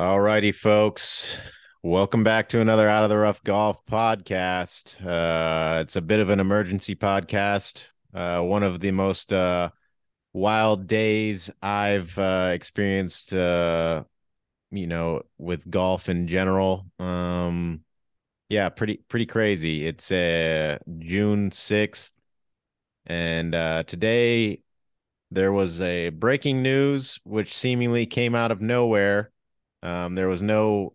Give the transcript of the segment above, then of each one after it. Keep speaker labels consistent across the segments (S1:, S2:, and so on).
S1: All righty, folks. Welcome back to another Out of the Rough Golf podcast. Uh, it's a bit of an emergency podcast. Uh, one of the most uh, wild days I've uh, experienced, uh, you know, with golf in general. Um, yeah, pretty pretty crazy. It's uh, June sixth, and today there was a breaking news which seemingly came out of nowhere um, there was no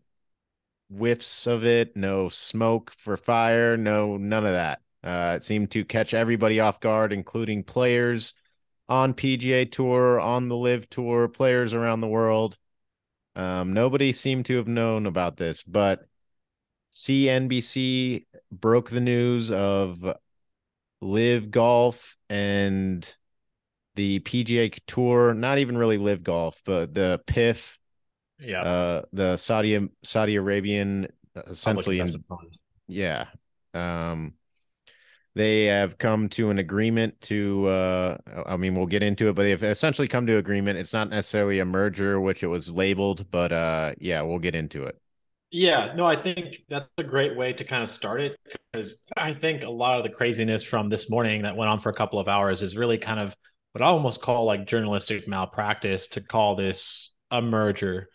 S1: whiffs of it, no smoke for fire, no none of that. Uh, it seemed to catch everybody off guard, including players on PGA Tour, on the LIV Tour, players around the world. Um, nobody seemed to have known about this, but CNBC broke the news of LIV Golf and the PGA Tour, not even really LIV Golf, but the PIF
S2: yeah.
S1: Uh, the Saudi Saudi Arabian uh, essentially in, yeah. Um, they have come to an agreement to uh I mean we'll get into it, but they've essentially come to agreement. It's not necessarily a merger, which it was labeled, but uh yeah, we'll get into it.
S2: Yeah, no, I think that's a great way to kind of start it because I think a lot of the craziness from this morning that went on for a couple of hours is really kind of what I almost call like journalistic malpractice to call this a merger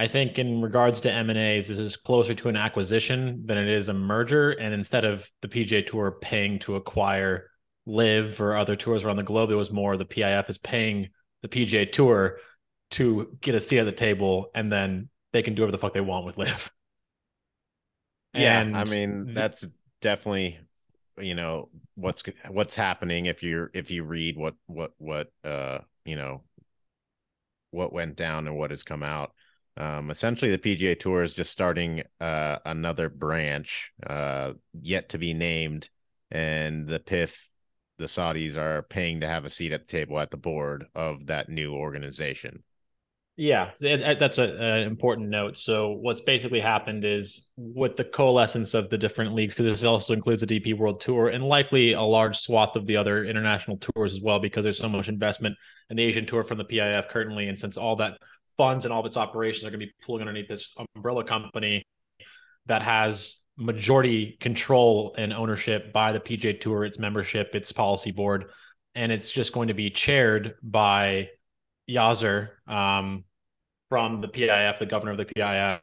S2: I think in regards to M&As, this is closer to an acquisition than it is a merger. And instead of the PGA Tour paying to acquire LIV or other tours around the globe, it was more the PIF is paying the PGA Tour to get a seat at the table and then they can do whatever the fuck they want with LIV.
S1: Yeah, and I mean that's definitely you know what's what's happening if you're if you read what what what uh you know what went down and what has come out um, essentially, the PGA Tour is just starting uh, another branch uh, yet to be named, and the PIF, the Saudis are paying to have a seat at the table at the board of that new organization.
S2: Yeah, that's an important note. So, what's basically happened is with the coalescence of the different leagues, because this also includes the DP World Tour and likely a large swath of the other international tours as well, because there's so much investment in the Asian Tour from the PIF currently, and since all that funds and all of its operations are going to be pulling underneath this umbrella company that has majority control and ownership by the PGA Tour, its membership, its policy board, and it's just going to be chaired by Yasir um, from the PIF, the governor of the PIF,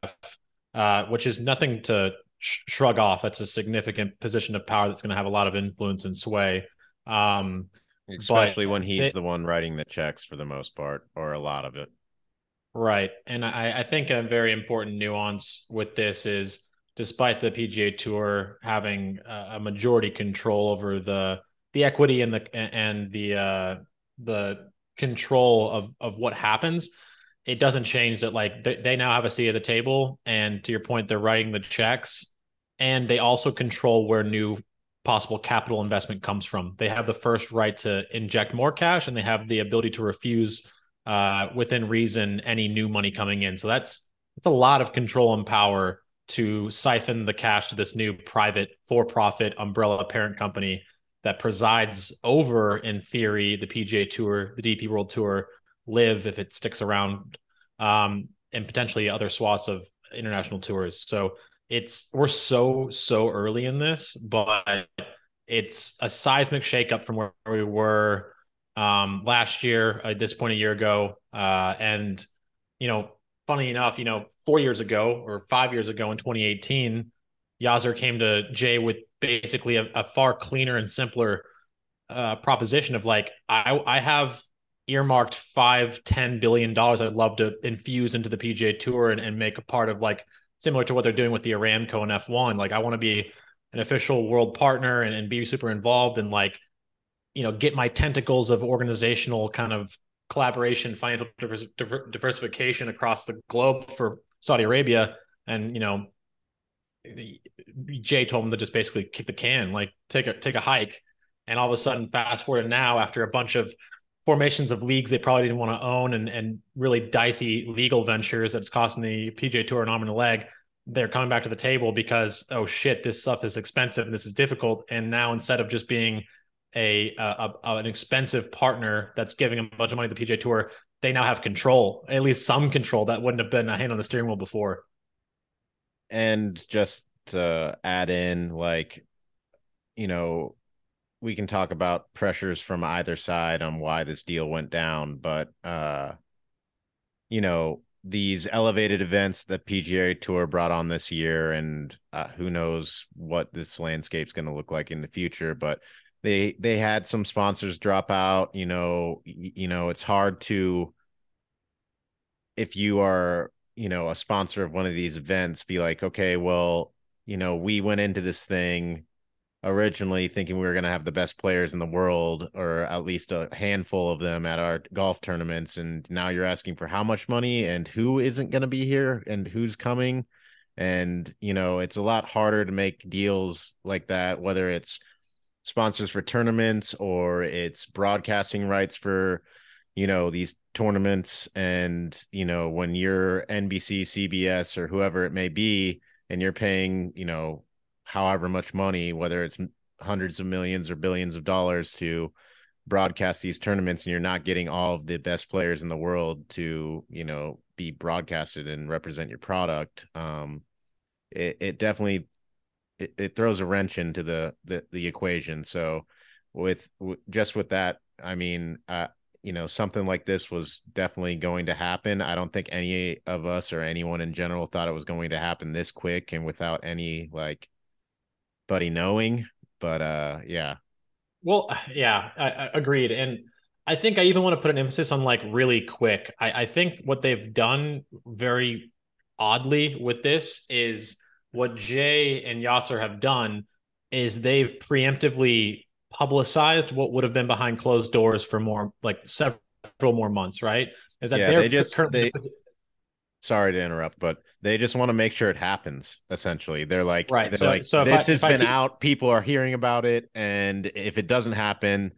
S2: uh, which is nothing to sh- shrug off. That's a significant position of power that's going to have a lot of influence and sway. Um,
S1: Especially when he's the one writing the checks for the most part, or a lot of it.
S2: Right. And I, I think a very important nuance with this is despite the PGA Tour having a majority control over the the equity and the and the uh, the control of of what happens, it doesn't change that like they, they now have a seat at the table. And to your point, they're writing the checks, and they also control where new possible capital investment comes from. They have the first right to inject more cash, and they have the ability to refuse uh, within reason any new money coming in. So that's that's a lot of control and power to siphon the cash to this new private for-profit umbrella parent company that presides over, in theory, the PGA Tour, the DP World Tour, LIV if it sticks around, um, and potentially other swaths of international tours. So it's we're so so early in this, but it's a seismic shakeup from where we were um, last year at this point a year ago. Uh, and, you know, funny enough, you know, four years ago or five years ago in 2018, Yasir came to Jay with basically a, a far cleaner and simpler uh, proposition of like, I, I have earmarked five, ten billion dollars I'd love to infuse into the PGA tour and, and make a part of like similar to what they're doing with the Aramco and F1. Like I want to be an official world partner and, and be super involved and like you know get my tentacles of organizational kind of collaboration financial diversification across the globe for saudi arabia. And you know jay told him to just basically kick the can like take a take a hike. And all of a sudden fast forward now after a bunch of formations of leagues they probably didn't want to own and and really dicey legal ventures that's costing the PGA tour an arm and a leg they're coming back to the table because oh shit this stuff is expensive and this is difficult. And now instead of just being a, a, a, an expensive partner that's giving a bunch of money to the PGA Tour, they now have control, at least some control that wouldn't have been a hand on the steering wheel before.
S1: And just to add in, like, you know, we can talk about pressures from either side on why this deal went down, but uh, you know, these elevated events that PGA Tour brought on this year, and uh, who knows what this landscape's going to look like in the future. But they they had some sponsors drop out. You know, you know, it's hard to if you are you know a sponsor of one of these events, be like, okay, well, you know, we went into this thing originally thinking we were going to have the best players in the world or at least a handful of them at our golf tournaments and now you're asking for how much money and who isn't going to be here and who's coming and you know it's a lot harder to make deals like that whether it's sponsors for tournaments or it's broadcasting rights for you know these tournaments and you know when you're NBC CBS or whoever it may be and you're paying you know however much money, whether it's hundreds of millions or billions of dollars to broadcast these tournaments and you're not getting all of the best players in the world to, you know, be broadcasted and represent your product. Um, it, it definitely, it, it throws a wrench into the, the, the equation. So with, just with that, I mean, uh, you know, something like this was definitely going to happen. I don't think any of us or anyone in general thought it was going to happen this quick and without any like buddy knowing. But uh, yeah.
S2: Well, yeah, I, I agreed, and I think I even want to put an emphasis on like really quick. I, I think what they've done very oddly with this is what Jay and Yasser have done is they've preemptively publicized what would have been behind closed doors for more like several more months, right?
S1: Is that yeah, they're they just currently they, sorry to interrupt, but they just want to make sure it happens. Essentially, they're like,
S2: right.
S1: They're
S2: so,
S1: like,
S2: so
S1: this
S2: I,
S1: has been keep... out. People are hearing about it, and if it doesn't happen,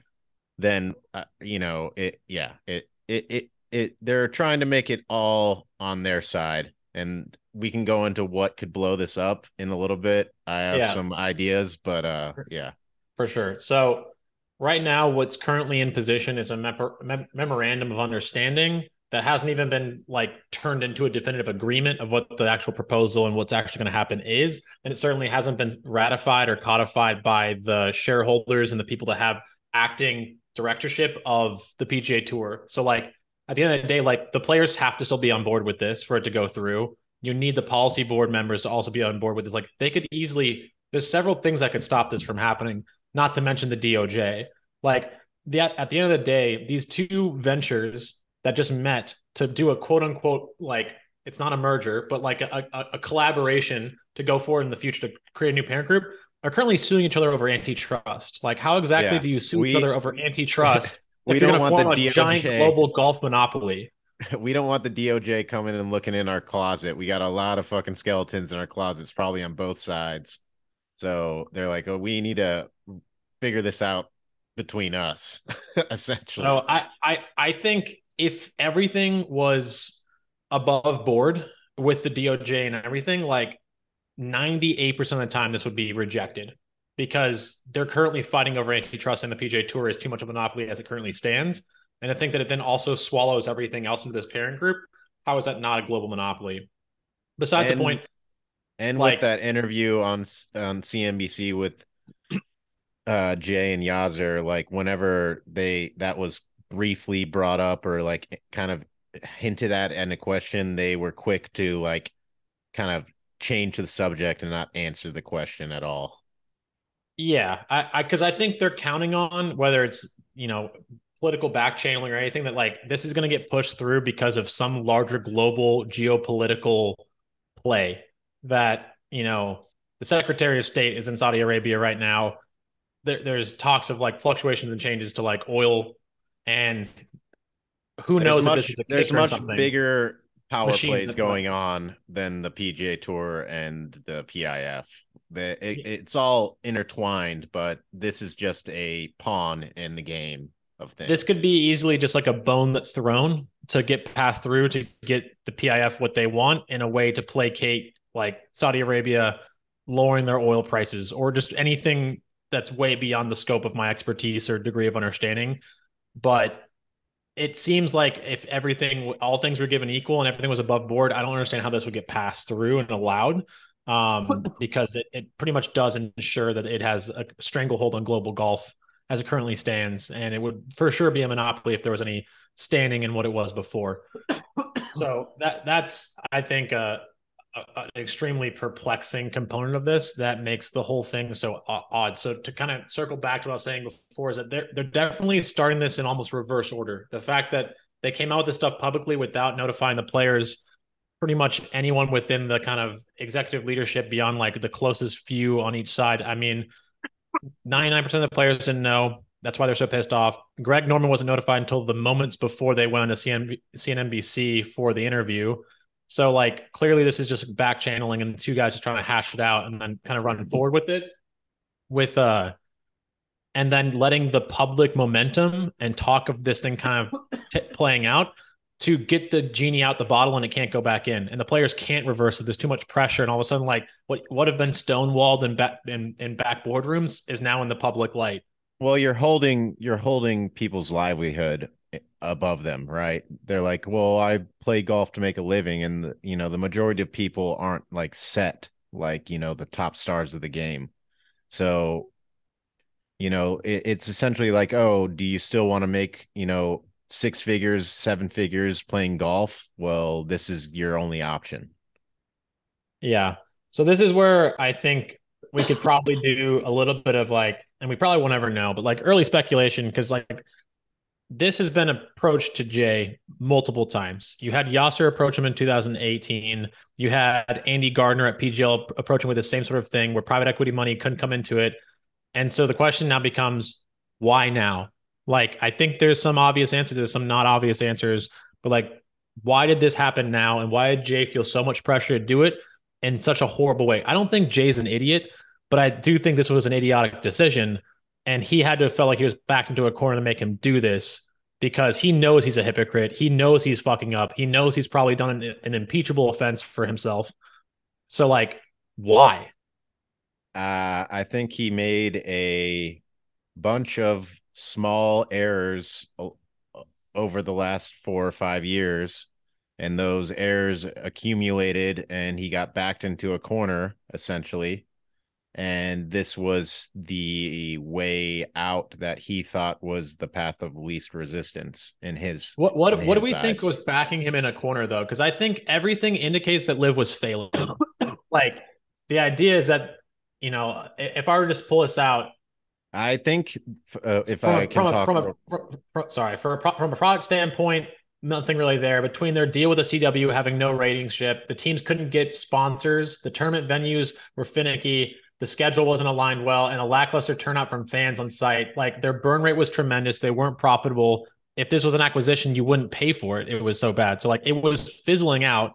S1: then uh, you know it. Yeah, it, it, it, it. They're trying to make it all on their side, and we can go into what could blow this up in a little bit. I have yeah. some ideas, but uh, yeah,
S2: for sure. So right now, what's currently in position is a mem- memorandum of understanding that hasn't even been like turned into a definitive agreement of what the actual proposal and what's actually going to happen is and it certainly hasn't been ratified or codified by the shareholders and the people that have acting directorship of the PGA Tour so like at the end of the day like the players have to still be on board with this for it to go through you need the policy board members to also be on board with this like they could easily there's several things that could stop this from happening not to mention the DOJ like the, at the end of the day these two ventures that just met to do a quote unquote like it's not a merger, but like a, a, a, collaboration to go forward in the future to create a new parent group are currently suing each other over antitrust. Like, how exactly yeah. do you sue we, each other over antitrust?
S1: we
S2: if
S1: don't want form the
S2: a DOJ. giant global golf monopoly.
S1: We don't want the DOJ coming and looking in our closet. We got a lot of fucking skeletons in our closets, probably on both sides. So they're like, oh, we need to figure this out between us, essentially.
S2: So I, I, I think if everything was above board with the DOJ and everything, like 98% of the time, this would be rejected because they're currently fighting over antitrust and the PGA Tour is too much of a monopoly as it currently stands. And I think that it then also swallows everything else into this parent group. How is that not a global monopoly? Besides and, the point,
S1: and like, with that interview on on CNBC with uh Jay and Yasser, like whenever they that was briefly brought up or like kind of hinted at and a question, they were quick to like kind of change the subject and not answer the question at all.
S2: Yeah, I I because I, I, think they're counting on whether it's you know political back channeling or anything that like this is going to get pushed through because of some larger global geopolitical play that you know the Secretary of State is in Saudi Arabia right now. There, there's talks of like fluctuations and changes to like oil and who there's knows
S1: much, there's much bigger power Machines plays going on than the PGA Tour and the PIF. The, it, it's all intertwined, but this is just a pawn in the game of things.
S2: This could be easily just like a bone that's thrown to get passed through to get the PIF what they want in a way to placate like Saudi Arabia lowering their oil prices or just anything that's way beyond the scope of my expertise or degree of understanding but it seems like if everything, all things were given equal and everything was above board, I don't understand how this would get passed through and allowed. Um, because it, it pretty much does ensure that it has a stranglehold on global golf as it currently stands. And it would for sure be a monopoly if there was any standing in what it was before. so that that's I think uh, an extremely perplexing component of this that makes the whole thing so odd. So to kind of circle back to what I was saying before is that they're they're definitely starting this in almost reverse order. The fact that they came out with this stuff publicly without notifying the players, pretty much anyone within the kind of executive leadership beyond like the closest few on each side. I mean, 99% of the players didn't know. That's why they're so pissed off. Greg Norman wasn't notified until the moments before they went on to CN- CNBC for the interview. So like clearly this is just back channeling and the two guys are trying to hash it out and then kind of running forward with it with uh and then letting the public momentum and talk of this thing kind of t- playing out to get the genie out the bottle and it can't go back in. And the players can't reverse it. There's too much pressure. And all of a sudden like what what have been stonewalled in back in, in back boardrooms is now in the public light.
S1: Well you're holding you're holding people's livelihood above them, right? They're like, well, I play golf to make a living, and the, you know the majority of people aren't like set like you know the top stars of the game, so you know it, it's essentially like, oh, do you still want to make you know six figures, seven figures playing golf? Well, this is your only option.
S2: Yeah. So this is where I think we could probably do a little bit of like, and we probably won't ever know, but like early speculation because like this has been approached to Jay multiple times. You had Yasser approach him in 2018. You had Andy Gardiner at PGL approaching with the same sort of thing where private equity money couldn't come into it. And so the question now becomes why now? Like, I think there's some obvious answers, there's some not obvious answers, but like, why did this happen now? And why did Jay feel so much pressure to do it in such a horrible way? I don't think Jay's an idiot, but I do think this was an idiotic decision and he had to have felt like he was backed into a corner to make him do this because he knows he's a hypocrite. He knows he's fucking up. He knows he's probably done an, an impeachable offense for himself. So, like, why?
S1: Uh, I think he made a bunch of small errors over the last four or five years, and those errors accumulated, and he got backed into a corner essentially. And this was the way out that he thought was the path of least resistance in his
S2: what what what do we eyes. think was backing him in a corner though? Because i think everything indicates that LIV was failing. Like the idea is that you know if i were to just pull this out
S1: i think uh, if from, i can
S2: from
S1: talk
S2: from a, from, from, sorry for a, from a product standpoint nothing really there between their deal with the cw having no ratings ship the teams couldn't get sponsors the tournament venues were finicky the schedule wasn't aligned well, and a lackluster turnout from fans on site. Like their burn rate was tremendous. They weren't profitable. If this was an acquisition, you wouldn't pay for it. It was so bad. So like it was fizzling out.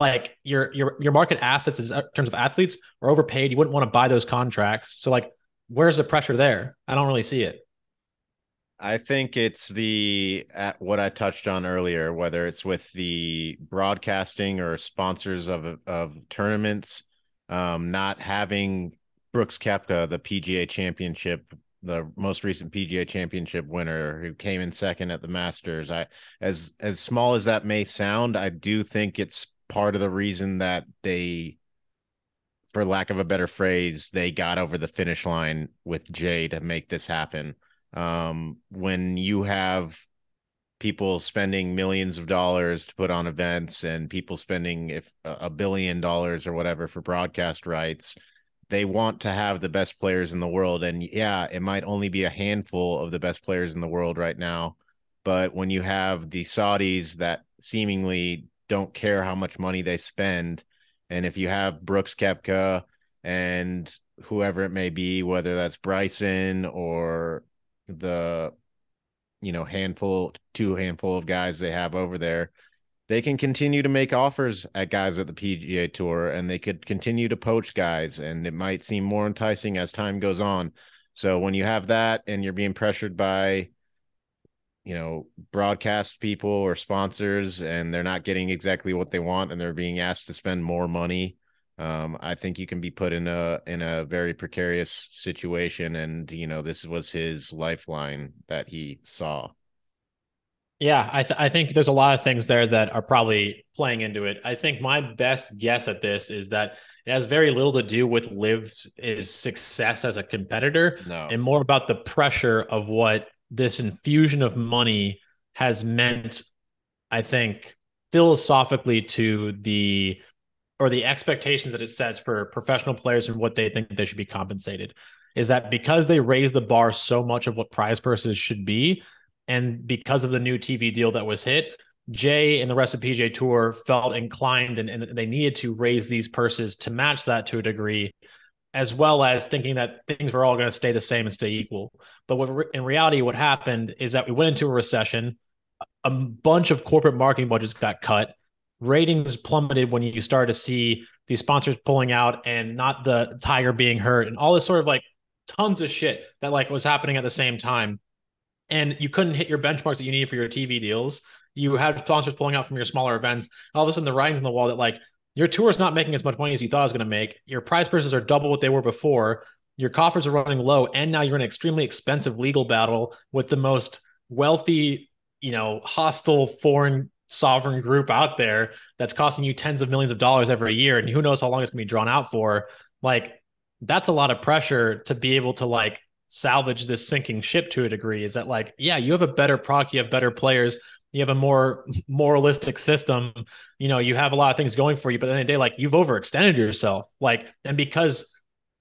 S2: Like your your your market assets is, in terms of athletes are overpaid. You wouldn't want to buy those contracts. So like, where's the pressure there? I don't really see it.
S1: I think it's the at what I touched on earlier, whether it's with the broadcasting or sponsors of of tournaments um, not having Brooks Koepka, the PGA Championship, the most recent PGA Championship winner, who came in second at the Masters. I, as as small as that may sound, I do think it's part of the reason that they, for lack of a better phrase, they got over the finish line with Jay to make this happen. Um, when you have people spending millions of dollars to put on events and people spending if a billion dollars or whatever for broadcast rights they want to have the best players in the world and yeah it might only be a handful of the best players in the world right now but when you have the saudis that seemingly don't care how much money they spend and if you have brooks koepka and whoever it may be whether that's bryson or the you know handful two handful of guys they have over there they can continue to make offers at guys at the PGA Tour and they could continue to poach guys and it might seem more enticing as time goes on. So when you have that and you're being pressured by you know broadcast people or sponsors and they're not getting exactly what they want and they're being asked to spend more money um, I think you can be put in a in a very precarious situation, and you know this was his lifeline that he saw.
S2: Yeah, I, th- I think there's a lot of things there that are probably playing into it. I think my best guess at this is that it has very little to do with Liv's success as a competitor
S1: No.
S2: and more about the pressure of what this infusion of money has meant, I think, philosophically to the or the expectations that it sets for professional players and what they think they should be compensated is that because they raise the bar so much of what prize purses should be and because of the new TV deal that was hit, Jay and the rest of PGA Tour felt inclined and, and they needed to raise these purses to match that to a degree, as well as thinking that things were all going to stay the same and stay equal. But what in reality, what happened is that we went into a recession. A bunch of corporate marketing budgets got cut. Ratings plummeted when you started to see these sponsors pulling out and not the tiger being hurt and all this sort of like tons of shit that like was happening at the same time and you couldn't hit your benchmarks that you needed for your TV deals. You had sponsors pulling out from your smaller events. All of a sudden, the writing's on the wall that like your tour is not making as much money as you thought it was going to make. Your prize purses are double what they were before. Your coffers are running low, and now you're in an extremely expensive legal battle with the most wealthy, you know, hostile foreign sovereign group out there that's costing you tens of millions of dollars every year, and who knows how long it's going to be drawn out for. Like, that's a lot of pressure to be able to like salvage this sinking ship to a degree is that like yeah you have a better product you have better players you have a more moralistic system you know you have a lot of things going for you but at the end of the day like you've overextended yourself. Like and because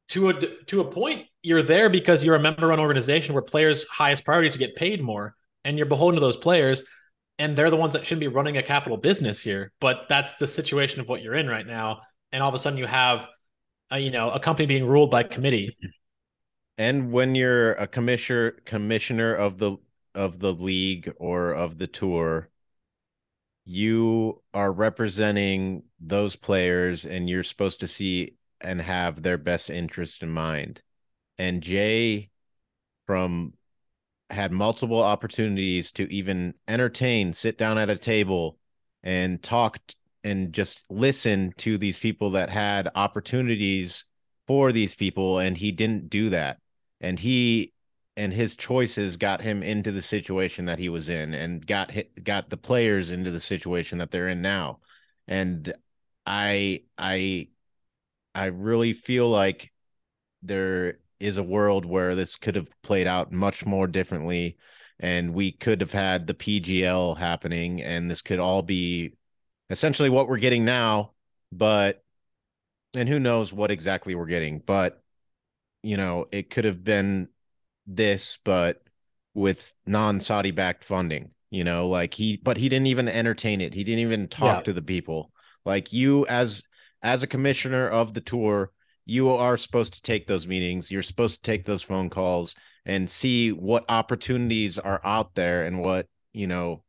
S2: to a to a point you're there because you're a member run organization where players highest priority is to get paid more and you're beholden to those players and they're the ones that shouldn't be running a capital business here. But that's the situation of what you're in right now. And all of a sudden you have a, you know a company being ruled by committee.
S1: And when you're a commissioner commissioner of the of the league or of the tour, you are representing those players and you're supposed to see and have their best interest in mind. And Jay from had multiple opportunities to even entertain, sit down at a table and talk and just listen to these people that had opportunities for these people and he didn't do that and he and his choices got him into the situation that he was in and got hit, got the players into the situation that they're in now. And i i i really feel like there is a world where this could have played out much more differently and we could have had the PGL happening and this could all be essentially what we're getting now but and who knows what exactly we're getting but you know, it could have been this, but with non Saudi backed funding, you know, like he, but he didn't even entertain it. He didn't even talk yeah. to the people. Like you, as, as a commissioner of the tour, you are supposed to take those meetings. You're supposed to take those phone calls and see what opportunities are out there and what, you know,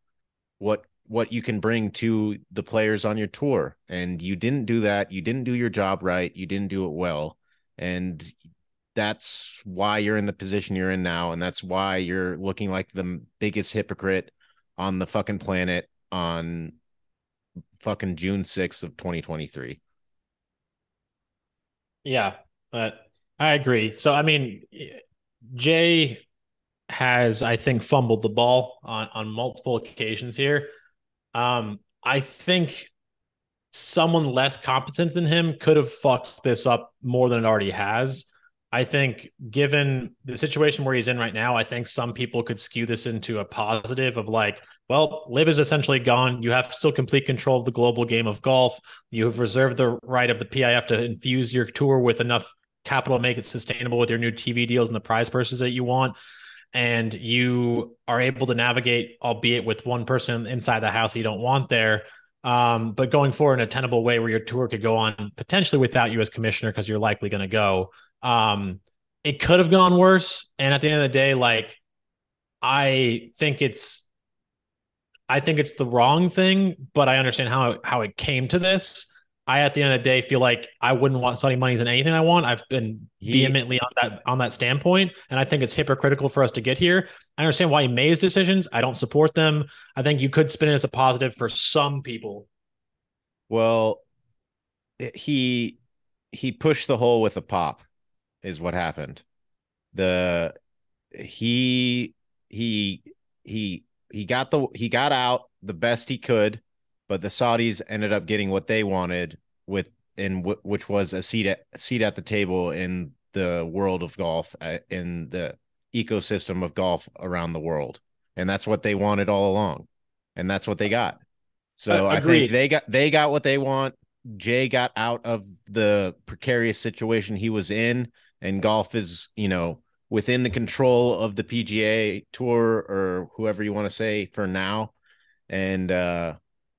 S1: what what you can bring to the players on your tour. And you didn't do that. You didn't do your job right. You didn't do it well. And that's why you're in the position you're in now and that's why you're looking like the biggest hypocrite on the fucking planet on fucking June 6th of 2023.
S2: Yeah, but I agree. So I mean Jay has I think fumbled the ball on on multiple occasions here. Um I think someone less competent than him could have fucked this up more than it already has. I think, given the situation where he's in right now, I think some people could skew this into a positive of like, well, LIV is essentially gone. You have still complete control of the global game of golf. You have reserved the right of the PIF to infuse your tour with enough capital to make it sustainable with your new TV deals and the prize purses that you want. And you are able to navigate, albeit with one person inside the house you don't want there. Um, but going forward in a tenable way where your tour could go on potentially without you as commissioner because you're likely going to go. Um, it could have gone worse. And at the end of the day, like I think it's I think it's the wrong thing, but I understand how how it came to this. I at the end of the day feel like I wouldn't want Saudi monies in anything I want. I've been vehemently on that on that standpoint, and I think it's hypocritical for us to get here. I understand why he made his decisions. I don't support them. I think you could spin it as a positive for some people.
S1: Well, he he pushed the hole with a pop is what happened. The he he he he got the he got out the best he could, but the Saudis ended up getting what they wanted with in w- which was a seat at seat at the table in the world of golf uh, in the ecosystem of golf around the world, and that's what they wanted all along, and that's what they got. So uh, I think they got they got what they want. Jay got out of the precarious situation he was in, and golf is you know within the control of the PGA Tour or whoever you want to say for now. And uh,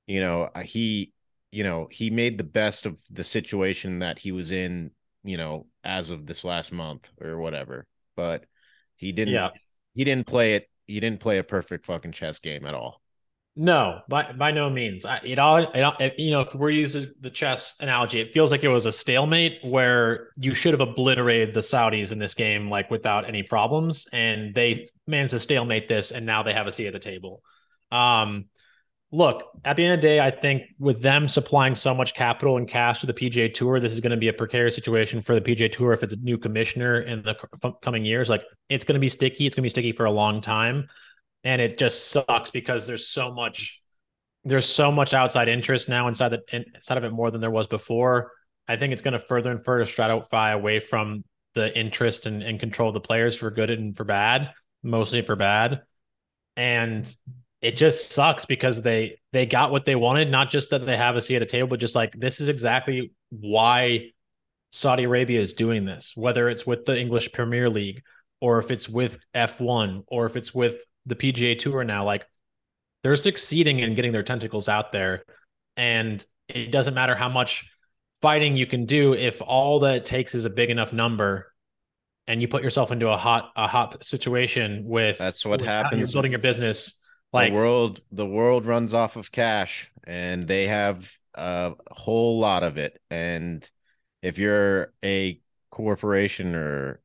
S1: you know, he you know, he made the best of the situation that he was in, you know, as of this last month or whatever. But he didn't yeah. he didn't play it he didn't play a perfect fucking chess game at all.
S2: No, by by no means. I, it all, it you know, if we're using the chess analogy, it feels like it was a stalemate where you should have obliterated the Saudis in this game like without any problems, and they managed to stalemate this, and now they have a seat at the table. Um, look, at the end of the day, I think with them supplying so much capital and cash to the PGA Tour, this is going to be a precarious situation for the PGA Tour if it's a new commissioner in the coming years. Like it's going to be sticky. It's going to be sticky for a long time and it just sucks because there's so much there's so much outside interest now inside the inside of it more than there was before. I think it's going to further and further stratify away from the interest and, and control of the players for good and for bad, mostly for bad. And it just sucks because they they got what they wanted, not just that they have a seat at the table, but just like this is exactly why Saudi Arabia is doing this, whether it's with the English Premier League or if it's with F1 or if it's with the PGA Tour now, like they're succeeding in getting their tentacles out there. And it doesn't matter how much fighting you can do if all that it takes is a big enough number and you put yourself into a hot a hot situation with
S1: that's what happens
S2: building your business like
S1: the world the world runs off of cash and they have a whole lot of it and if you're a corporation or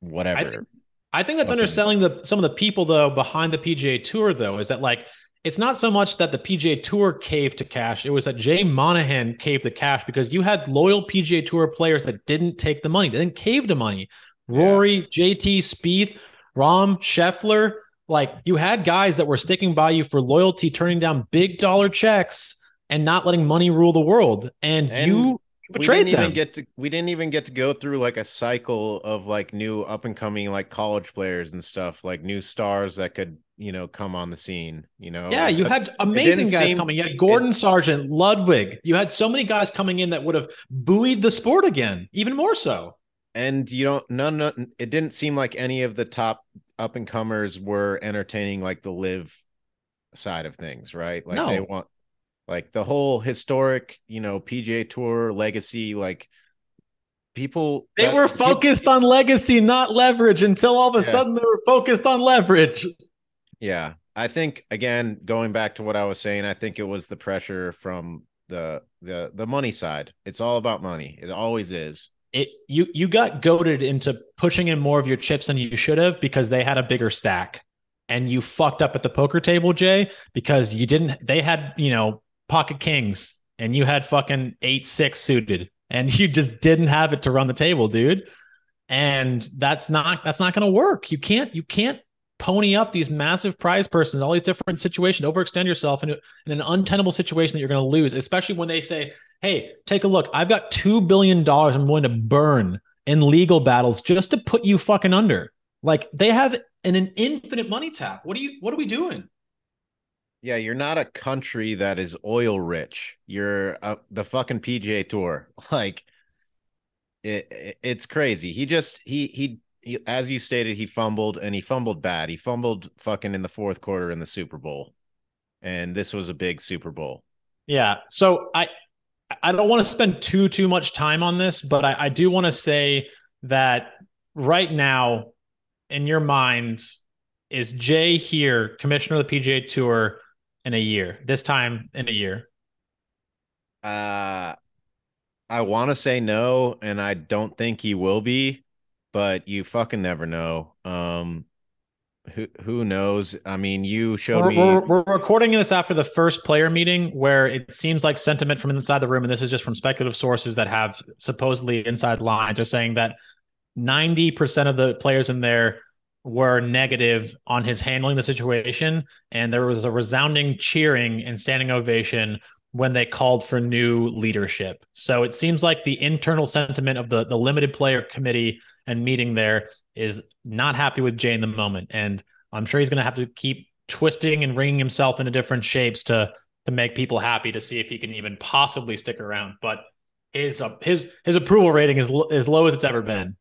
S1: whatever
S2: I think, that's okay. underselling the some of the people though behind the PGA Tour though is that like it's not so much that the PGA Tour caved to cash. It was that Jay Monahan caved to cash because you had loyal PGA Tour players that didn't take the money, they didn't cave to money. Rory, yeah. JT, Spieth, Rahm, Scheffler, like you had guys that were sticking by you for loyalty, turning down big dollar checks and not letting money rule the world. And, and you
S1: we didn't
S2: them.
S1: even get to we didn't even get to go through like a cycle of like new up and coming like college players and stuff like new stars that could you know come on the scene you know?
S2: Yeah you had amazing guys seem, coming. You had gordon it, sargent Ludvig. You had so many guys coming in that would have buoyed the sport again even more so.
S1: And you don't none, it didn't seem like any of the top up and comers were entertaining like the LIV side of things right? Like no. they want like the whole historic, you know, PGA Tour legacy, like people
S2: they that, were focused people, on legacy, not leverage until all of a yeah. sudden they were focused on leverage.
S1: Yeah. I think again, going back to what I was saying, I think it was the pressure from the the the money side. It's all about money. It always is.
S2: It you you got goaded into pushing in more of your chips than you should have because they had a bigger stack. And you fucked up at the poker table, Jay, because you didn't they had, you know, pocket kings and you had fucking eight six suited and you just didn't have it to run the table, dude. And that's not that's not going to work. You can't you can't pony up these massive prize persons, all these different situations, overextend yourself in, in an untenable situation that you're going to lose, especially when they say, "Hey, take a look. I've got two billion dollars I'm going to burn in legal battles just to put you fucking under." Like they have an, an infinite money tap. What are you? What are we doing?
S1: Yeah, you're not a country that is oil rich. You're the fucking PGA Tour. Like it, it, it's crazy. He just he, he he as you stated he fumbled and he fumbled bad. He fumbled fucking in the fourth quarter in the Super Bowl. And this was a big Super Bowl.
S2: Yeah. So I I don't want to spend too too much time on this, but I, I do want to say that right now in your mind is Jay here, commissioner of the PGA Tour, in a year. This time in a year.
S1: Uh I want to say no and I don't think he will be, but you fucking never know. Um who who knows? I mean, you showed
S2: we're,
S1: me.
S2: We're, we're, recording this after the first player meeting, where it seems like sentiment from inside the room, and this is just from speculative sources that have supposedly inside lines, are saying that ninety percent of the players in there were negative on his handling the situation, and there was a resounding cheering and standing ovation when they called for new leadership. So it seems like the internal sentiment of the the limited player committee and meeting there is not happy with Jay in the moment, and I'm sure he's going to have to keep twisting and wringing himself into different shapes to to make people happy to see if he can even possibly stick around. But his uh, his his approval rating is as low as it's ever been.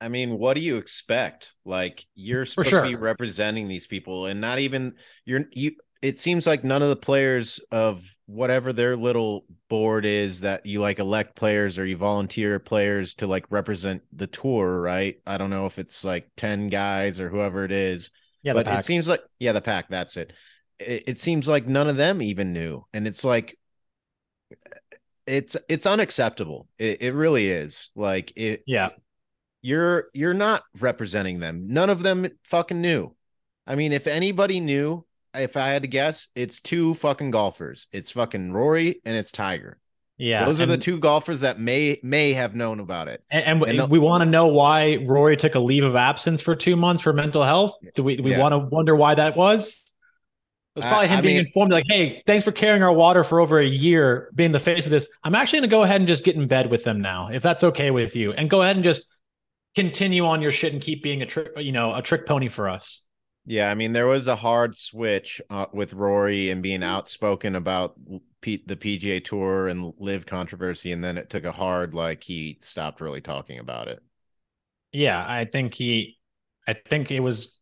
S1: I mean, what do you expect? Like you're supposed sure. to be representing these people, and not even you're you. It seems like none of the players of whatever their little board is that you like elect players or you volunteer players to like represent the tour, right? I don't know if it's like ten guys or whoever it is. Yeah, but it seems like yeah, the pack. That's it. it. It seems like none of them even knew, and it's like it's it's unacceptable. It, it really is. Like it.
S2: Yeah
S1: you're you're not representing them. None of them fucking knew. I mean, if anybody knew, if I had to guess, it's two fucking golfers. It's fucking Rory and it's Tiger.
S2: Yeah,
S1: those are the two golfers that may may have known about it.
S2: And, and, and we want to know why Rory took a leave of absence for two months for mental health. Do we do we yeah. want to wonder why that was? It was probably him I being mean, informed, like, "Hey, thanks for carrying our water for over a year, being the face of this. I'm actually going to go ahead and just get in bed with them now, if that's okay with you, and go ahead and just continue on your shit and keep being a trick, you know, a trick pony for us.
S1: Yeah, I mean, there was a hard switch uh, with Rory and being outspoken about P- the PGA Tour and LIV controversy, and then it took a hard like he stopped really talking about it.
S2: Yeah, I think he, I think it was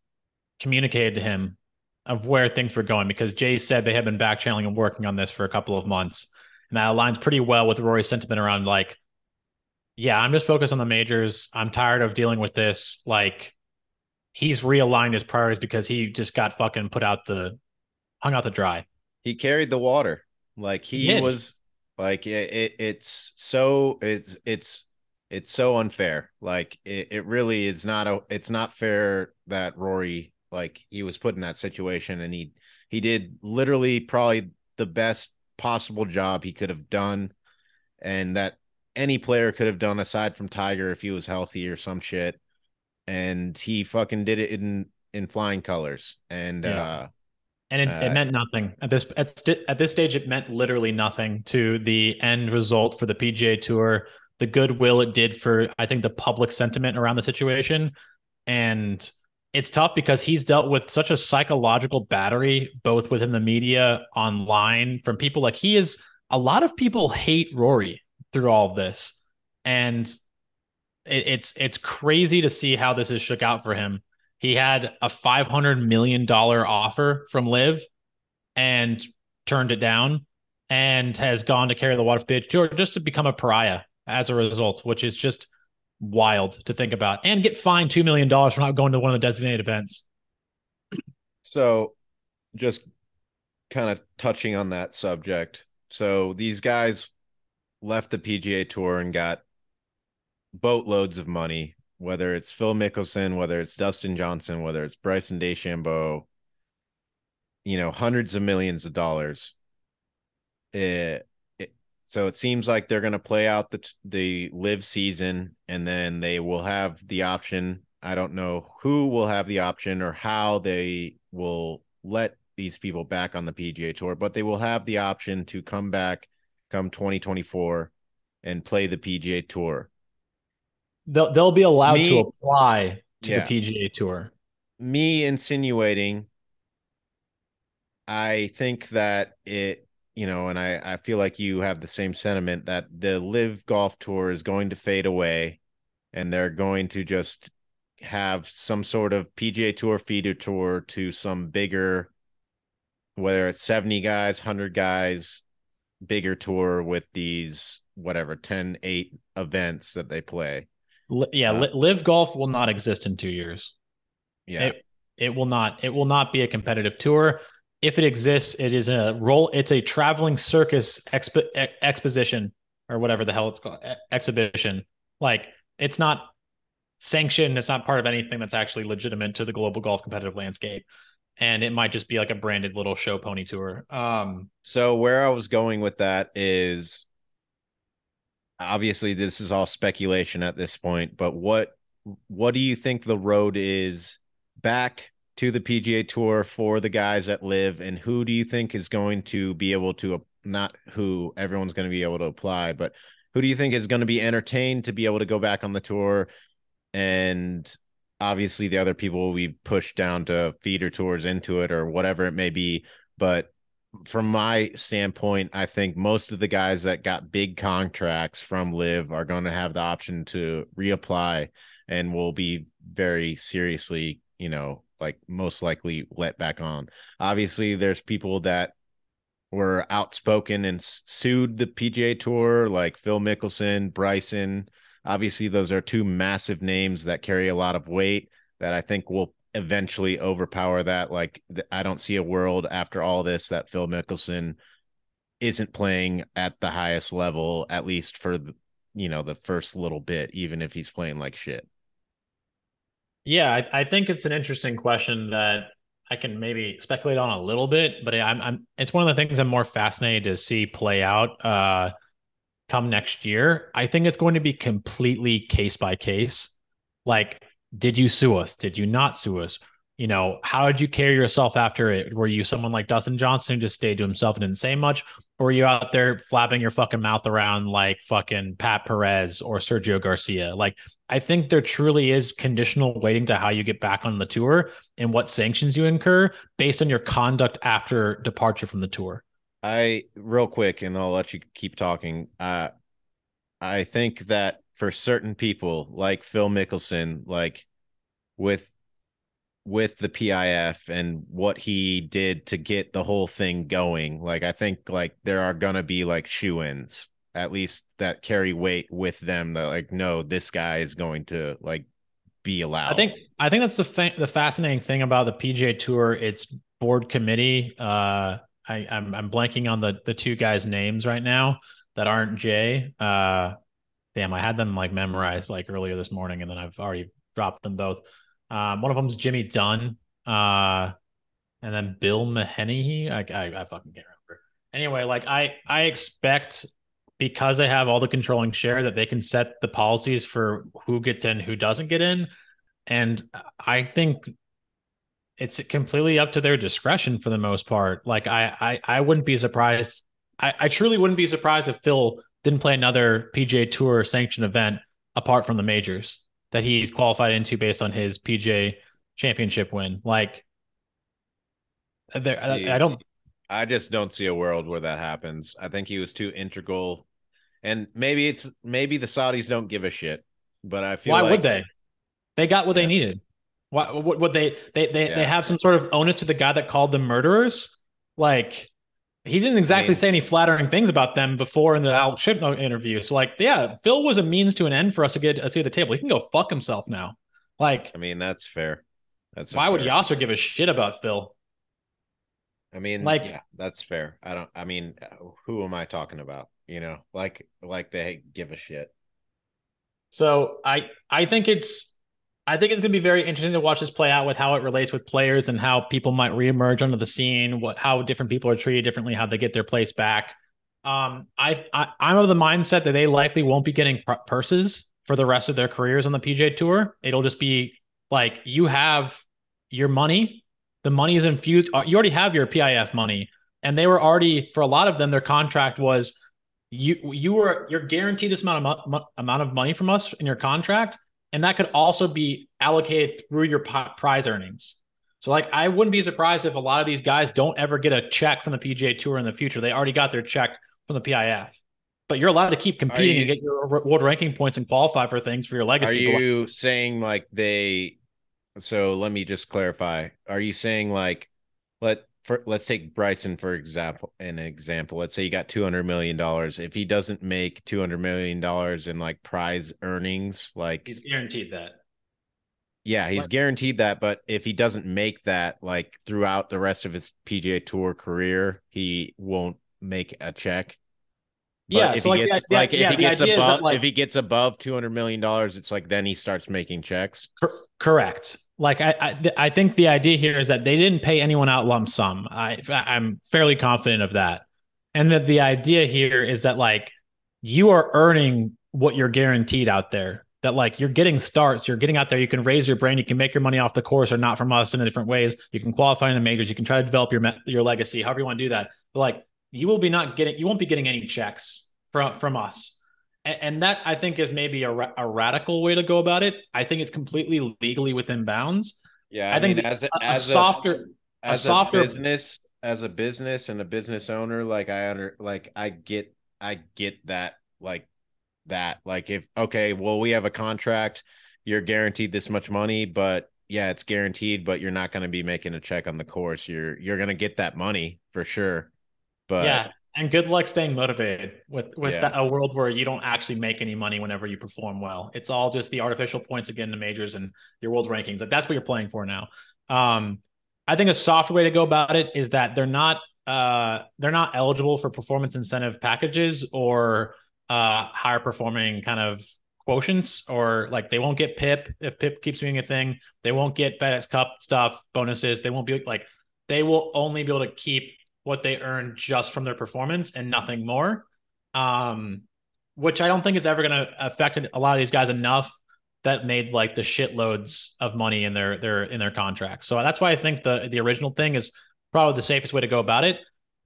S2: communicated to him of where things were going because Jay said they had been back channeling and working on this for a couple of months, and that aligns pretty well with Rory's sentiment around like yeah, I'm just focused on the majors. I'm tired of dealing with this. Like he's realigned his priorities because he just got fucking put out the hung out the dry.
S1: He carried the water. Like he, he was like it, it, it's so it's it's it's so unfair. Like it, it really is not a it's not fair that Rory like he was put in that situation and he he did literally probably the best possible job he could have done and that any player could have done aside from Tiger if he was healthy or some shit. And he fucking did it in in flying colors. And yeah. uh
S2: and it, uh, it meant nothing at this at, st- at this stage. It meant literally nothing to the end result for the PGA Tour, the goodwill it did for I think the public sentiment around the situation, and it's tough because he's dealt with such a psychological battery both within the media, online, from people like he is. A lot of people hate Rory through all of this, and it, it's it's crazy to see how this has shook out for him. He had a five hundred million dollar offer from LIV, and turned it down, and has gone to carry the water pitch tour just to become a pariah as a result, which is just wild to think about, and get fined two million dollars for not going to one of the designated events.
S1: So, just kind of touching on that subject. So these guys left the PGA Tour and got boatloads of money, whether it's Phil Mickelson, whether it's Dustin Johnson, whether it's Bryson DeChambeau, you know, hundreds of millions of dollars. It, it, so it seems like they're going to play out the the LIV season, and then they will have the option. I don't know who will have the option or how they will let these people back on the PGA Tour, but they will have the option to come back come 2024 and play the PGA Tour.
S2: They'll they'll be allowed me, to apply to yeah, the PGA Tour.
S1: Me insinuating I think that it, you know, and I, I feel like you have the same sentiment that the LIV golf tour is going to fade away and they're going to just have some sort of PGA tour feeder tour to some bigger, whether it's 70 guys, 100 guys, bigger tour with these whatever 10 8 events that they play.
S2: Yeah uh, LIV golf will not exist in two years.
S1: Yeah.
S2: It, it will not it will not be a competitive tour. If it exists it is a role it's a traveling circus expo, exposition or whatever the hell it's called exhibition. Like it's not sanctioned it's not part of anything that's actually legitimate to the global golf competitive landscape and it might just be like a branded little show pony tour. Um,
S1: so where I was going with that is obviously this is all speculation at this point, but what what do you think the road is back to the PGA Tour for the guys that live, and who do you think is going to be able to not who everyone's going to be able to apply, but who do you think is going to be entertained to be able to go back on the tour? And obviously, the other people will be pushed down to feeder tours into it or whatever it may be. But from my standpoint, I think most of the guys that got big contracts from LIV are going to have the option to reapply and will be very seriously, you know, like most likely let back on. Obviously, there's people that were outspoken and sued the PGA Tour, like Phil Mickelson, Bryson. Obviously, those are two massive names that carry a lot of weight that I think will eventually overpower that. Like, I don't see a world after all this that Phil Mickelson isn't playing at the highest level, at least for you know the first little bit, even if he's playing like shit.
S2: Yeah, I, I think it's an interesting question that I can maybe speculate on a little bit, but I'm, I'm it's one of the things I'm more fascinated to see play out uh, come next year. I think it's going to be completely case by case. Like, did you sue us? Did you not sue us? You know, how did you carry yourself after it? Were you someone like Dustin Johnson who just stayed to himself and didn't say much? Or were you out there flapping your fucking mouth around like fucking Pat Perez or Sergio Garcia? Like, I think there truly is conditional waiting to how you get back on the tour and what sanctions you incur based on your conduct after departure from the tour.
S1: I real quick, and I'll let you keep talking. Uh, I think that for certain people, like Phil Mickelson, like with with the PIF and what he did to get the whole thing going, like I think like there are gonna be like shoe ins at least that carry weight with them that like no this guy is going to like be allowed
S2: i think i think that's the fa- the fascinating thing about the pga tour it's board committee uh i i'm, I'm blanking on the the two guys names right now that aren't jay. Uh damn i had them like memorized like earlier this morning and then i've already dropped them both. Um one of them's jimmy Dunne, uh and then bill mahaney I, I i fucking can't remember. Anyway like i i expect because they have all the controlling share that they can set the policies for who gets in, who doesn't get in. And I think it's completely up to their discretion for the most part. Like I I, I wouldn't be surprised. I, I truly wouldn't be surprised if Phil didn't play another PGA Tour sanctioned event apart from the majors that he's qualified into based on his PGA championship win. Like uh, there, I, I don't
S1: I just don't see a world where that happens. I think he was too integral and maybe it's maybe the Saudis don't give a shit, but I feel
S2: why
S1: like,
S2: would they? They got what yeah. they needed. Would, would they? They they, yeah. they have some sort of onus to the guy that called them murderers. Like he didn't exactly I mean, say any flattering things about them before in the Alan Shipnuck interview. So like, yeah, Phil was a means to an end for us to get a seat at the table. He can go fuck himself now. Like,
S1: I mean, that's fair. That's
S2: why would Yasser give a shit about Phil?
S1: I mean, like, yeah, that's fair. I don't. I mean, who am I talking about? you know, like like they give a shit.
S2: So I I think it's I think it's going to be very interesting to watch this play out with how it relates with players and how people might reemerge onto the scene, what how different people are treated differently, how they get their place back. Um, I, I I'm of the mindset that they likely won't be getting purses for the rest of their careers on the PGA Tour. It'll just be like you have your money, the money is infused. Uh, you already have your PIF money, and they were already for a lot of them. Their contract was you you were you're guaranteed this amount of mo- amount of money from us in your contract, and that could also be allocated through your prize earnings. So, like, I wouldn't be surprised if a lot of these guys don't ever get a check from the PGA Tour in the future. They already got their check from the PIF, but you're allowed to keep competing you, and get your world ranking points and qualify for things for your legacy.
S1: Are you saying like they? So let me just clarify. Are you saying like let for let's take Bryson for example an example. Let's say you got two hundred million dollars. If he doesn't make two hundred million dollars in like prize earnings, like
S2: he's guaranteed that.
S1: Yeah, he's guaranteed that. But if he doesn't make that, like throughout the rest of his PGA Tour career, he won't make a check. But yeah, if so he like gets like yeah, if he gets above like, if he gets above two hundred million dollars, it's like then he starts making checks.
S2: correct. Like I, I, I think the idea here is that they didn't pay anyone out lump sum. I, I'm fairly confident of that, and that the idea here is that like you are earning what you're guaranteed out there. that like you're getting starts, you're getting out there, you can raise your brand, you can make your money off the course or not from us in different ways. You can qualify in the majors, you can try to develop your your legacy, however you want to do that. But like you will be not getting, you won't be getting any checks from from us, and, and that I think is maybe a, a radical way to go about it. I think it's completely legally within bounds.
S1: Yeah, I, I think
S2: mean,
S1: as a,
S2: a,
S1: as
S2: a softer,
S1: a, as a softer business, as a business and a business owner, like I under, like I get, I get that, like that. Like if okay, well, we have a contract, you're guaranteed this much money, but yeah, it's guaranteed, but you're not going to be making a check on the course. You're you're going to get that money for sure. But
S2: yeah, and good luck staying motivated with with yeah. a world where you don't actually make any money whenever you perform well. It's all just the artificial points again in the majors and your world rankings. Like that's what you're playing for now. Um, I think a softer way to go about it is that they're not uh, they're not eligible for performance incentive packages or uh, higher performing kind of quotients or like they won't get pip if pip keeps being a thing they won't get fedex cup stuff bonuses they won't be like they will only be able to keep what they earn just from their performance and nothing more um which i don't think is ever going to affect a lot of these guys enough that made like the shitloads of money in their their in their contracts so that's why i think the the original thing is probably the safest way to go about it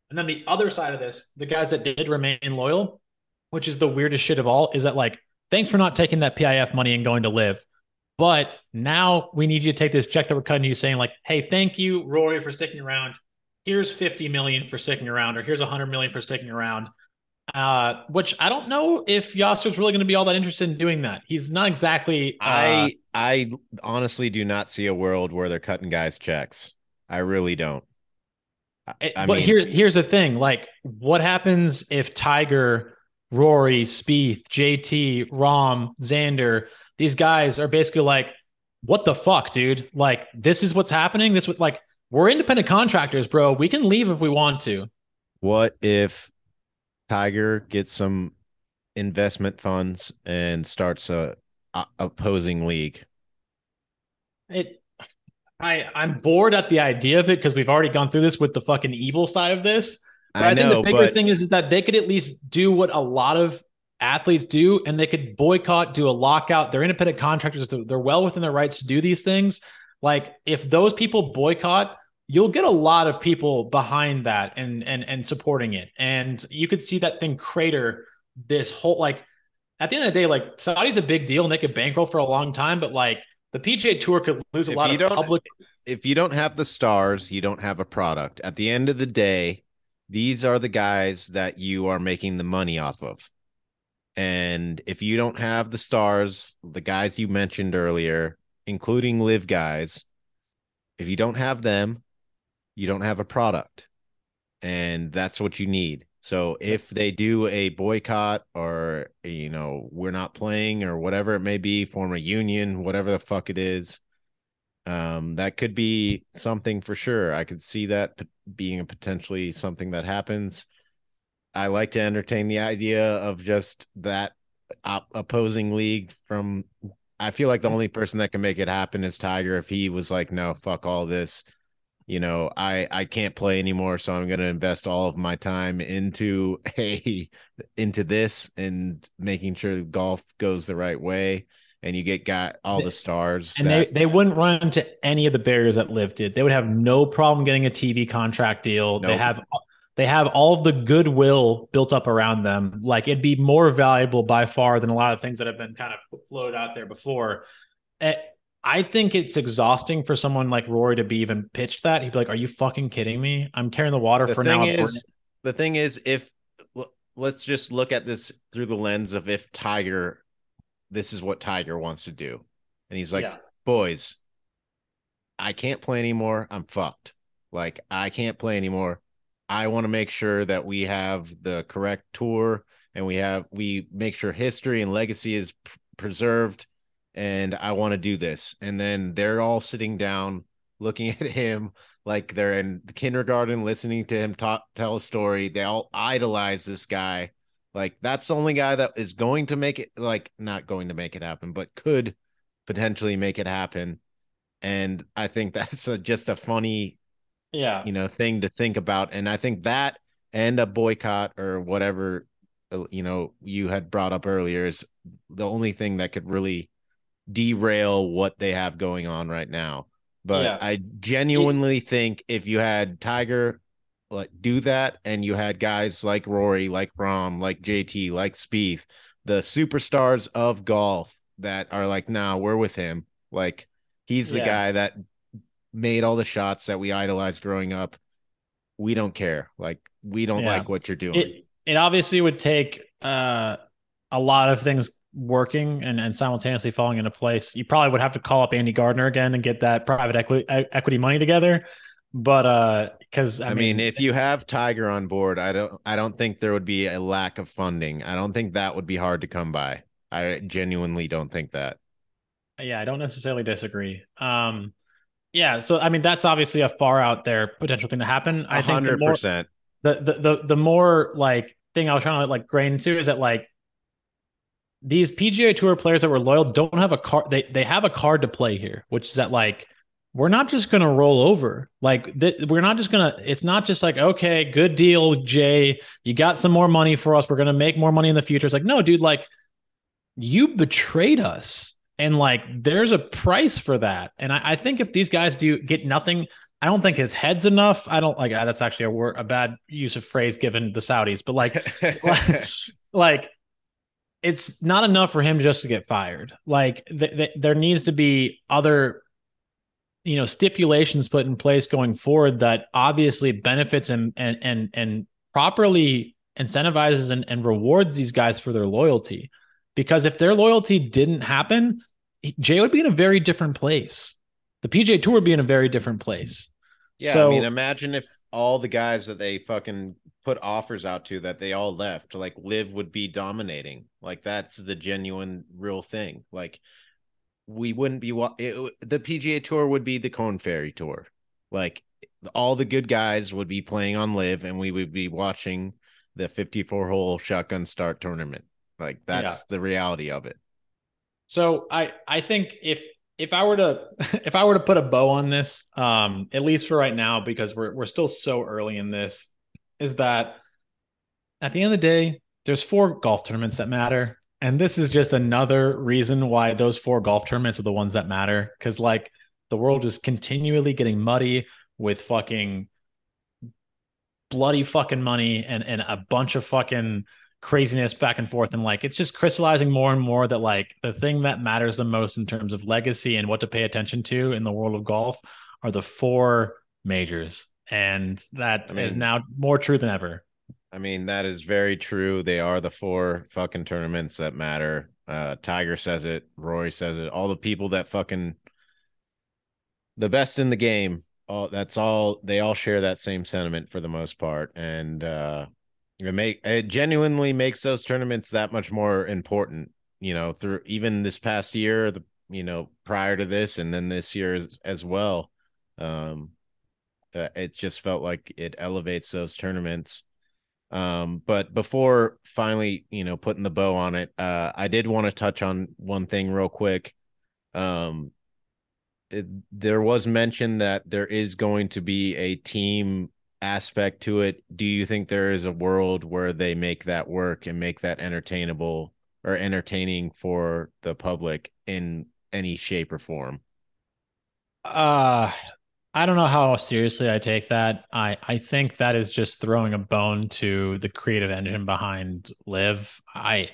S2: and then the other side of this the guys that did remain loyal which is the weirdest shit of all, is that like, thanks for not taking that PIF money and going to LIV. But now we need you to take this check that we're cutting you saying, like, hey, thank you, Rory, for sticking around. Here's 50 million for sticking around, or here's 100 million for sticking around. Uh, which I don't know if Yasser's really going to be all that interested in doing that. He's not exactly.
S1: Uh, I I honestly do not see a world where they're cutting guys checks. I really don't.
S2: I, I but mean, here's here's the thing: like, what happens if Tiger Rory, Spieth, JT, Rahm Xander, these guys are basically like, what the fuck, dude? Like, this is what's happening. This would like, we're independent contractors, bro. We can leave if we want to.
S1: What if Tiger gets some investment funds and starts a, a opposing league?
S2: It I I'm bored at the idea of it because we've already gone through this with the fucking evil side of this. But I, I know, think the bigger but... thing is, is that they could at least do what a lot of athletes do, and they could boycott, do a lockout. They're independent contractors. They're well within their rights to do these things. Like if those people boycott, you'll get a lot of people behind that and and and supporting it. And you could see that thing crater this whole like at the end of the day, like Saudi's a big deal and they could bankroll for a long time, but like the PGA Tour could lose a lot of public.
S1: If you don't have the stars, you don't have a product. At the end of the day, these are the guys that you are making the money off of. And if you don't have the stars, the guys you mentioned earlier, including LIV guys, if you don't have them, you don't have a product. And that's what you need. So if they do a boycott or you know, we're not playing or whatever it may be, form a union, whatever the fuck it is, um, that could be something for sure. I could see that being a potentially something that happens. I like to entertain the idea of just that op- opposing league from. I feel like the only person that can make it happen is Tiger. If he was like, no, fuck all this, you know, I I can't play anymore, so I'm going to invest all of my time into a into this and making sure golf goes the right way and you get got all the stars.
S2: And that... they, they wouldn't run into any of the barriers that LIV did. They would have no problem getting a TV contract deal. Nope. They have they have all of the goodwill built up around them. Like it'd be more valuable by far than a lot of things that have been kind of floated out there before. Eh, I think it's exhausting for someone like Rory to be even pitched that. He'd be like, "Are you fucking kidding me? I'm carrying the water the for now."
S1: Is, the thing is, if let's just look at this through the lens of if Tiger this is what Tiger wants to do. And he's like, yeah. boys, I can't play anymore. I'm fucked. Like, I can't play anymore. I want to make sure that we have the correct tour and we have, we make sure history and legacy is p- preserved. And I want to do this. And then they're all sitting down looking at him like they're in kindergarten, listening to him talk, tell a story. They all idolize this guy like that's the only guy that is going to make it like not going to make it happen, but could potentially make it happen. And I think that's a, just a funny,
S2: yeah,
S1: you know, thing to think about. And I think that and a boycott or whatever uh, you know you had brought up earlier is the only thing that could really derail what they have going on right now. But yeah. I genuinely it, think if you had Tiger like do that and you had guys like Rory, like Rahm, like JT, like Spieth, the superstars of golf that are like, nah, we're with him. Like he's the yeah. guy that made all the shots that we idolized growing up. We don't care. Like we don't yeah. like what you're doing.
S2: It, it obviously would take uh, a lot of things working and, and simultaneously falling into place. You probably would have to call up Andy Gardiner again and get that private equity equity money together. But uh because I,
S1: I mean, mean, if you have Tiger on board, I don't I don't think there would be a lack of funding. I don't think that would be hard to come by. I genuinely don't think that.
S2: Yeah, I don't necessarily disagree. Um yeah, so I mean that's obviously a far out there potential thing to happen. I think
S1: hundred percent.
S2: The, the the the more like thing I was trying to like grain to is that like these PGA Tour players that were loyal don't have a card. They they have a card to play here, which is that like we're not just going to roll over. Like th- we're not just going to. It's not just like okay, good deal, Jay. You got some more money for us. We're going to make more money in the future. It's like no, dude. Like you betrayed us, and like there's a price for that. And I, I think if these guys do get nothing. I don't think his head's enough. I don't like ah, that's actually a word, a bad use of phrase given the Saudis, but like, like, like it's not enough for him just to get fired. Like th- th- there needs to be other you know stipulations put in place going forward that obviously benefits and and and and properly incentivizes and, and rewards these guys for their loyalty. Because if their loyalty didn't happen, Jay would be in a very different place. The pga tour would be in a very different place.
S1: Yeah, so, I mean, imagine if all the guys that they fucking put offers out to that they all left like LIV would be dominating. Like that's the genuine real thing. Like we wouldn't be it, the pga tour would be the Korn Ferry tour. Like all the good guys would be playing on LIV, and we would be watching the 54 hole shotgun start tournament. Like that's yeah. the reality of it.
S2: So i i think if if I were to if I were to put a bow on this, um, at least for right now, because we're we're still so early in this, is that at the end of the day, there's four golf tournaments that matter. And this is just another reason why those four golf tournaments are the ones that matter. Cause like the world is continually getting muddy with fucking bloody fucking money and, and a bunch of fucking craziness back and forth. And like it's just crystallizing more and more that like the thing that matters the most in terms of legacy and what to pay attention to in the world of golf are the four majors and that I mean, is now more true than ever.
S1: I mean, that is very true. They are the four fucking tournaments that matter. Uh, Tiger says it, Roy says it, all the people that fucking the best in the game. All that's all they all share that same sentiment for the most part. And uh it make it genuinely makes those tournaments that much more important, you know, through even this past year, the you know, prior to this and then this year as, as well. Um uh, it just felt like it elevates those tournaments. Um, but before finally, you know, putting the bow on it, uh, I did want to touch on one thing real quick. Um, it, there was mention that there is going to be a team aspect to it. Do you think there is a world where they make that work and make that entertainable or entertaining for the public in any shape or form?
S2: Uh I don't know how seriously I take that. I I think that is just throwing a bone to the creative engine behind LIV. I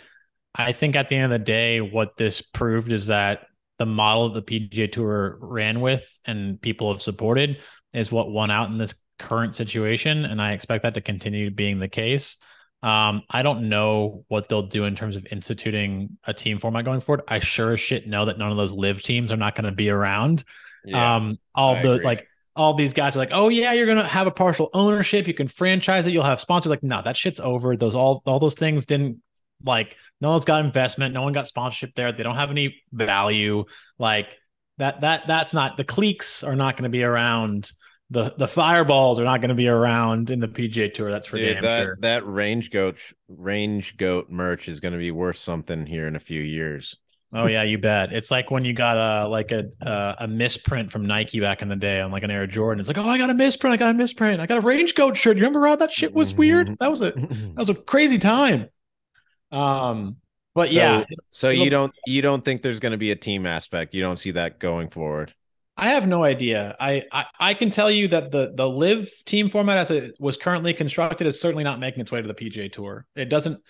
S2: I think at the end of the day, what this proved is that the model the PGA Tour ran with and people have supported is what won out in this current situation, and I expect that to continue being the case. Um, I don't know what they'll do in terms of instituting a team format going forward. I sure as shit know that none of those LIV teams are not going to be around. Yeah, um, all I the agree. like all these guys are like, oh yeah, you're gonna have a partial ownership. You can franchise it. You'll have sponsors. Like, no, that shit's over. Those all all those things didn't like. No one's got investment. No one got sponsorship there. They don't have any value. Like that. That that's not the Cleeks are not going to be around. The the fireballs are not going to be around in the PGA Tour. That's for Dude, damn
S1: that,
S2: sure.
S1: That range goat range goat merch is going to be worth something here in a few years.
S2: Oh yeah, you bet. It's like when you got a like a uh, a misprint from Nike back in the day on like an Air Jordan. It's like, oh, I got a misprint. I got a misprint. I got a range goat shirt. You remember how that shit was weird? That was a that was a crazy time. Um, but
S1: So-
S2: yeah,
S1: So you don't you don't think there's going to be a team aspect? You don't see that going forward?
S2: I have no idea. I, I I can tell you that the the LIV team format as it was currently constructed is certainly not making its way to the PGA Tour. It doesn't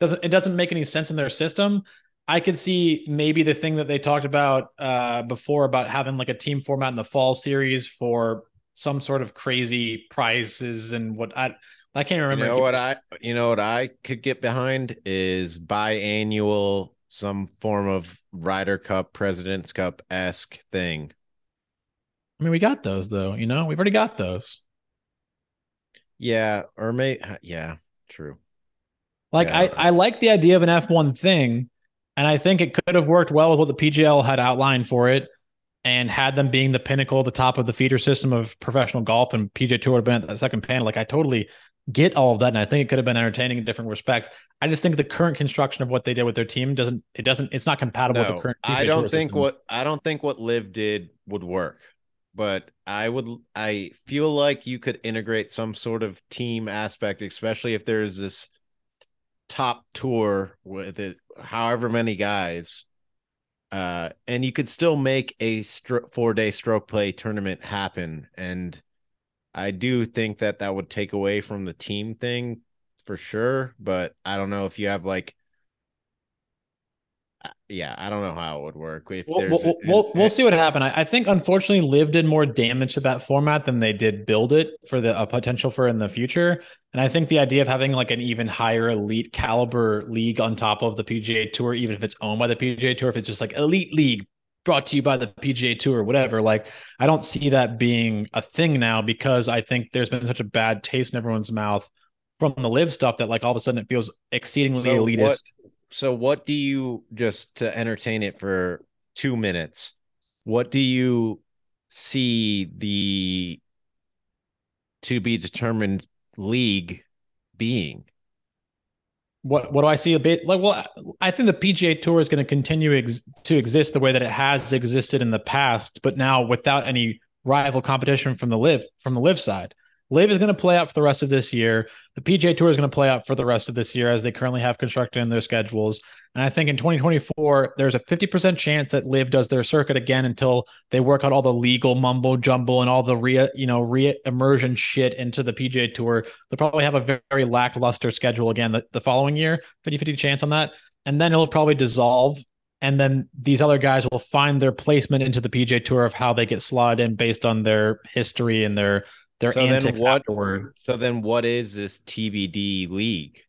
S2: doesn't it doesn't make any sense in their system. I could see maybe the thing that they talked about uh, before about having like a team format in the fall series for some sort of crazy prizes and what I I can't remember.
S1: You know what I you know what I could get behind is biannual some form of Ryder Cup, President's Cup esque thing.
S2: I mean, we got those though. You know, we've already got those.
S1: Yeah, or may yeah, true.
S2: Like
S1: Yeah.
S2: I, I like the idea of an F1 thing, and I think it could have worked well with what the PGL had outlined for it, and had them being the pinnacle, the top of the feeder system of professional golf, and PGA Tour would have been at the second panel. Like I totally get all of that, and I think it could have been entertaining in different respects. I just think the current construction of what they did with their team doesn't, it doesn't, it's not compatible with the current. PGA
S1: I don't think
S2: system.
S1: what I don't think what LIV did would work, but I would I feel like you could integrate some sort of team aspect, especially if there's this top tour with it, however many guys, uh, and you could still make a stro- four day stroke play tournament happen. And I do think that that would take away from the team thing for sure, but I don't know if you have like yeah, I don't know how it would work. If
S2: We'll, we'll, we'll, we'll see what happened. I, I think unfortunately LIV did more damage to that format than they did build it for the uh, potential for in the future. And I think the idea of having like an even higher elite caliber league on top of the PGA Tour, even if it's owned by the PGA Tour, if it's just like elite league brought to you by the PGA Tour, whatever, like I don't see that being a thing now because I think there's been such a bad taste in everyone's mouth from the LIV stuff that like all of a sudden it feels exceedingly
S1: So what-
S2: elitist.
S1: So what do you just to entertain it for two minutes? What do you see the to be determined league being?
S2: what what do I see a bit like? Well, I think the PGA Tour is going to continue ex- to exist the way that it has existed in the past, but now without any rival competition from the LIV from the LIV side. LIV is going to play out for the rest of this year. The PGA Tour is going to play out for the rest of this year as they currently have constructed in their schedules. And I think in 2024, there's a 50% chance that LIV does their circuit again until they work out all the legal mumbo jumbo and all the re you know re immersion shit into the PGA Tour. They'll probably have a very, lackluster schedule again the, the following year, 50 50 chance on that. And then it'll probably dissolve. And then these other guys will find their placement into the PGA Tour of how they get slotted in based on their history and their their
S1: So then
S2: antics
S1: what-
S2: afterward.
S1: So then what is this TBD league?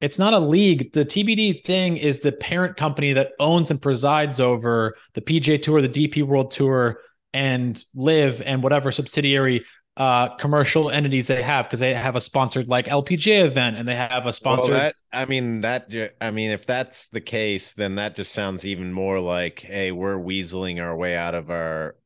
S2: It's not a league. The TBD thing is the parent company that owns and presides over the PGA Tour, the DP World Tour, and LIV and whatever subsidiary uh, commercial entities they have because they have a sponsored like LPGA event and they have a
S1: Well,
S2: sponsored.
S1: that I mean that I mean if that's the case, then that just sounds even more like, hey, we're weaseling our way out of our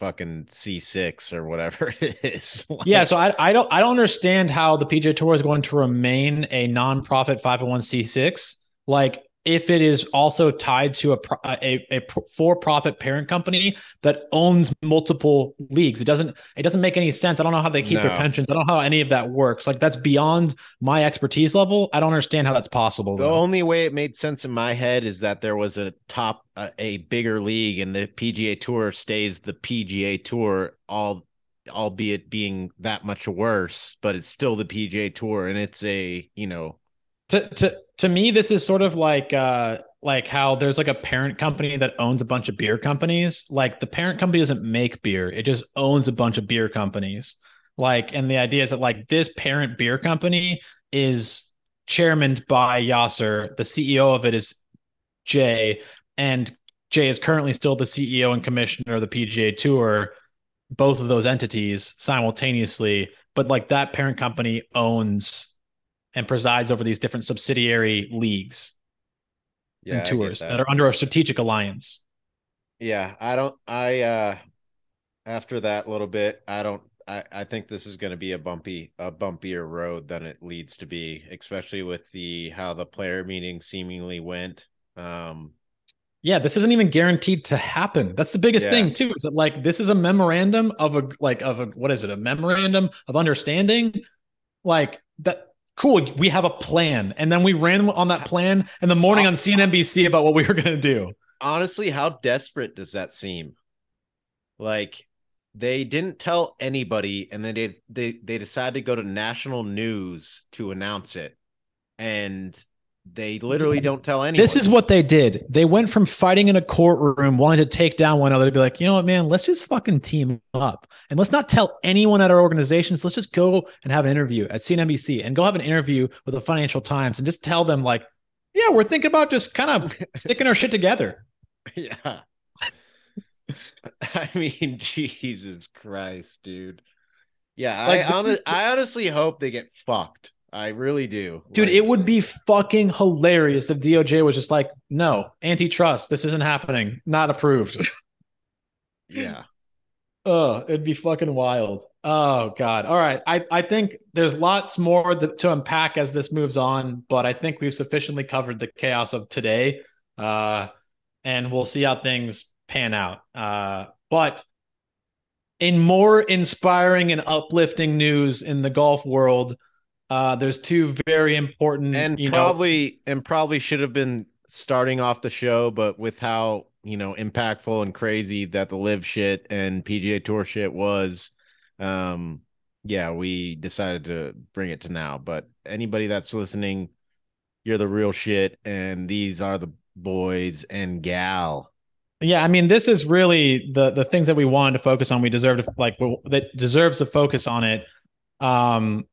S1: fucking C6 or whatever it is.
S2: yeah, so I, I don't I don't understand how the PGA Tour is going to remain a nonprofit 501c6 like if it is also tied to a a, a for-profit parent company that owns multiple leagues. It doesn't it doesn't make any sense. I don't know how they keep their pensions. I don't know how any of that works. Like that's beyond my expertise level. I don't understand how that's possible.
S1: The
S2: though.
S1: only way it made sense in my head is that there was a top, a, a bigger league, and the PGA Tour stays the PGA Tour, all, albeit being that much worse, but it's still the PGA Tour, and it's a, you know,
S2: to to to me this is sort of like uh like how there's like a parent company that owns a bunch of beer companies. Like the parent company doesn't make beer. It just owns a bunch of beer companies. Like and the idea is that like this parent beer company is chairmaned by Yasser. The CEO of it is Jay. And Jay is currently still the CEO and commissioner of the PGA Tour both of those entities simultaneously. But like that parent company owns and presides over these different subsidiary leagues
S1: yeah,
S2: and tours that. are under a strategic alliance.
S1: Yeah, I don't I uh after that little bit, I don't I, I think this is going to be a bumpy a bumpier road than it leads to be, especially with the how the player meeting seemingly went. Um
S2: Yeah, this isn't even guaranteed to happen. That's the biggest
S1: Yeah.
S2: thing too. Is that like this is a memorandum of a like of a what is it? A memorandum of understanding. Like that cool, we have a plan. And then we ran on that plan in the morning on CNBC about what we were going to do.
S1: Honestly, how desperate does that seem? Like they didn't tell anybody and then they they they decided to go to national news to announce it. And they literally don't tell anyone.
S2: This is what they did. They went from fighting in a courtroom, wanting to take down one another, to be like, you know what, man, let's just fucking team up and let's not tell anyone at our organizations. Let's just go and have an interview at CNBC and go have an interview with the Financial Times and just tell them, like, yeah, we're thinking about just kind of sticking our shit together.
S1: Yeah. I mean, Jesus Christ, dude. Yeah, like, I, is- I honestly hope they get fucked. I really do.
S2: Dude, like, it would be fucking hilarious if DOJ was just like, no, antitrust, this isn't happening, not approved.
S1: yeah.
S2: Oh, it'd be fucking wild. Oh God. All right. I, I think there's lots more to unpack as this moves on, but I think we've sufficiently covered the chaos of today. Uh, and we'll see how things pan out. Uh, but in more inspiring and uplifting news in the golf world, uh, there's two very important
S1: and probably know, and probably should have been starting off the show, but with how you know impactful and crazy that the LIV shit and PGA Tour shit was, um, yeah, we decided to bring it to now. But anybody that's listening, you're the real shit, and these are the boys and gal.
S2: Yeah, I mean, this is really the the things that we wanted to focus on. We deserve to like that deserves to focus on it. Um,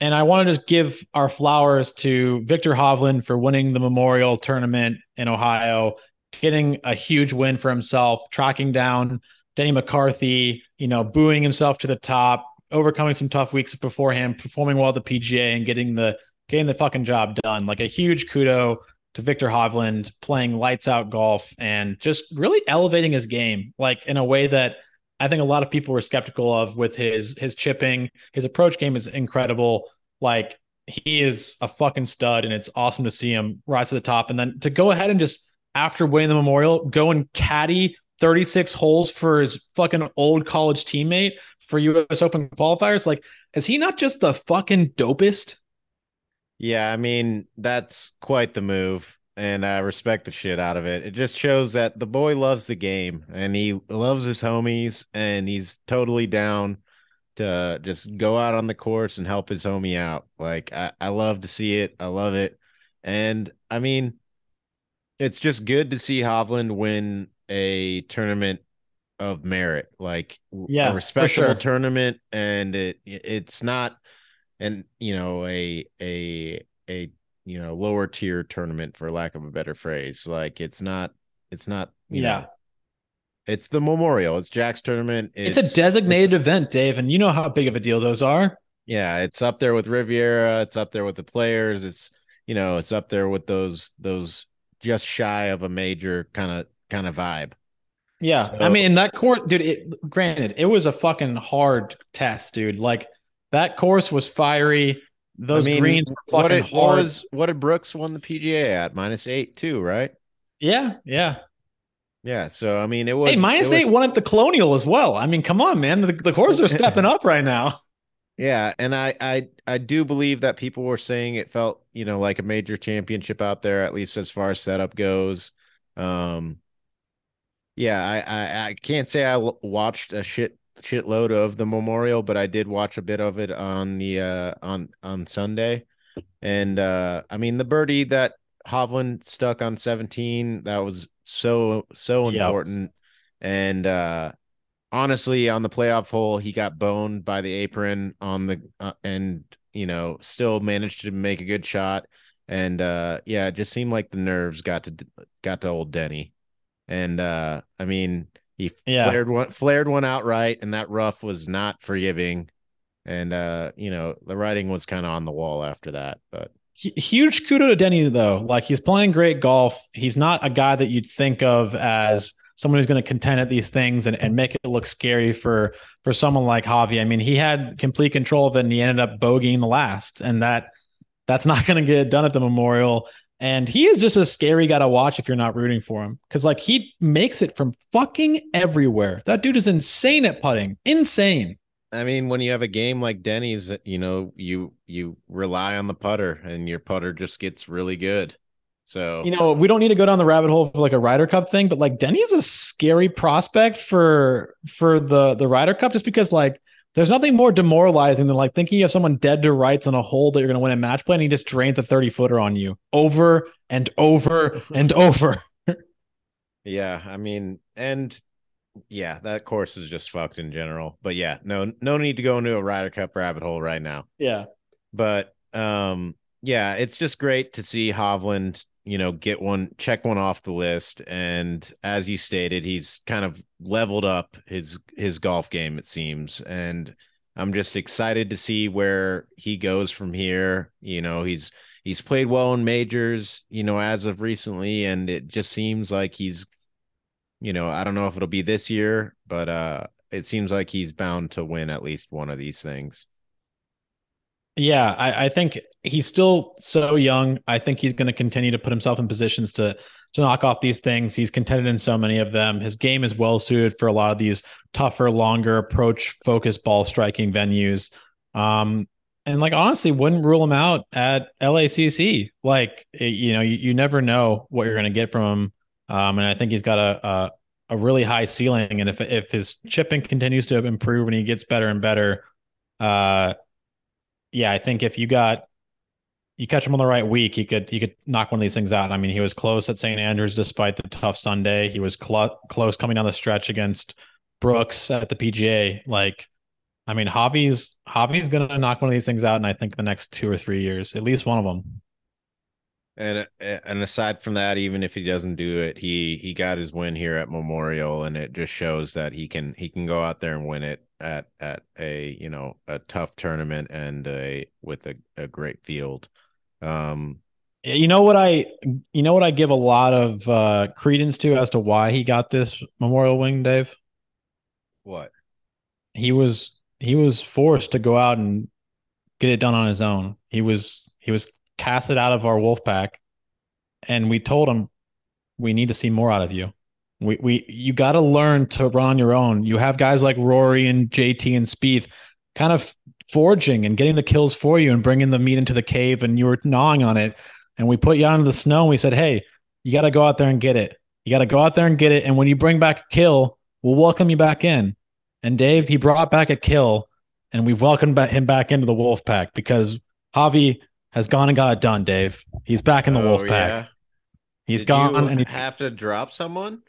S2: and I want to just give our flowers to Viktor Hovland for winning the Memorial Tournament in Ohio, getting a huge win for himself, tracking down Denny McCarthy, you know, booing himself to the top, overcoming some tough weeks beforehand, performing well at the PGA and getting the getting the fucking job done. Like a huge kudo to Viktor Hovland playing lights out golf and just really elevating his game, like in a way that I think a lot of people were skeptical of with his his chipping. His approach game is incredible. Like he is a fucking stud, and it's awesome to see him rise to the top. And then to go ahead and just after winning the Memorial, go and caddy 36 holes for his fucking old college teammate for US Open qualifiers. Like, is he not just the fucking dopest?
S1: Yeah, I mean, that's quite the move and I respect the shit out of it. It just shows that the boy loves the game and he loves his homies and he's totally down to just go out on the course and help his homie out. Like I, I love to see it. I love it. And I mean, it's just good to see Hovland win a tournament of merit, like
S2: yeah,
S1: a respectable sure. tournament. And it it's not and you know, a a a you know lower tier tournament for lack of a better phrase. Like it's not it's not yeah. know, it's the memorial it's jack's tournament
S2: it's, it's a designated it's, event dave and you know how big of a deal those are.
S1: Yeah it's up there with riviera it's up there with the players it's you know it's up there with those those just shy of a major kind of kind of vibe.
S2: Yeah so, i mean that course dude it, granted it was a fucking hard test dude. Like that course was fiery those I mean, greens were
S1: what
S2: it,
S1: what was what did Brooks won the PGA at minus eight too, right?
S2: Yeah, yeah,
S1: yeah. So I mean, it was
S2: hey minus eight was, won at the Colonial as well. I mean, come on, man, the, the courses are stepping up right now.
S1: Yeah, and I I I do believe that people were saying it felt you know like a major championship out there, at least as far as setup goes. Um, yeah, I I, I can't say I watched a shit shitload of the memorial, but I did watch a bit of it on the uh on on Sunday. And uh I mean the birdie that Hovland stuck on 17, that was so so important. Yep. And uh honestly on the playoff hole, he got boned by the apron on the uh, and you know, still managed to make a good shot. And uh yeah, it just seemed like the nerves got to got to old Denny. And uh I mean, he yeah. flared one flared one outright, and that rough was not forgiving. And uh, you know, the writing was kind of on the wall after that. But
S2: huge kudo to Denny though. Like he's playing great golf. He's not a guy that you'd think of as someone who's going to contend at these things and, and make it look scary for for someone like Javi. I mean, he had complete control of it and he ended up bogeying the last. And that that's not going to get done at the Memorial. And he is just a scary guy to watch if you're not rooting for him. Cause like he makes it from fucking everywhere. That dude is insane at putting. Insane.
S1: I mean, when you have a game like Denny's, you know, you you rely on the putter, and your putter just gets really good. So
S2: you know, we don't need to go down the rabbit hole for like a Ryder Cup thing, but like Denny is a scary prospect for for the the Ryder Cup, just because like there's nothing more demoralizing than like thinking you have someone dead to rights on a hole that you're going to win a match play, and he just drains the 30 footer on you over and over and over.
S1: yeah, I mean, and yeah, that course is just fucked in general. But yeah, no, no need to go into a Ryder Cup rabbit hole right now.
S2: Yeah,
S1: but um, yeah, it's just great to see Hovland, you know, get one, check one off the list, and as you stated, he's kind of leveled up his his golf game. It seems, and I'm just excited to see where he goes from here. You know, he's he's played well in majors, you know, as of recently, and it just seems like he's you know, I don't know if it'll be this year, but uh it seems like he's bound to win at least one of these things.
S2: Yeah, I, I think he's still so young. I think he's going to continue to put himself in positions to to knock off these things. He's contended in so many of them. His game is well suited for a lot of these tougher, longer approach focused ball striking venues. Um, and like honestly, wouldn't rule him out at LACC. Like you know, you, you never know what you're going to get from him um, and I think he's got a, a, a really high ceiling. And if if his chipping continues to improve and he gets better and better, uh, yeah, I think if you got you catch him on the right week, he could he could knock one of these things out. I mean, he was close at St. Andrews despite the tough Sunday. He was cl- close coming down the stretch against Brooks at the PGA. Like, I mean, Javi's Javi's gonna knock one of these things out, and I think the next two or three years, at least one of them.
S1: And and aside from that, even if he doesn't do it, he he got his win here at Memorial, and it just shows that he can he can go out there and win it at at a you know a tough tournament and a with a, a great field. Um,
S2: you know what I you know what I give a lot of uh, credence to as to why he got this Memorial wing, Dave.
S1: What
S2: he was he was forced to go out and get it done on his own. He was he was casted out of our wolf pack and we told him we need to see more out of you we we you got to learn to run on your own you have guys like rory and jt and Spieth kind of forging and getting the kills for you and bringing the meat into the cave and you were gnawing on it and we put you out into the snow and we said hey you got to go out there and get it you got to go out there and get it and when you bring back a kill we'll welcome you back in and dave he brought back a kill and we've welcomed him back into the wolf pack because javi has gone and got it done, Dave. He's back in the oh, wolf pack. Yeah. He's did gone and he's
S1: have to drop someone?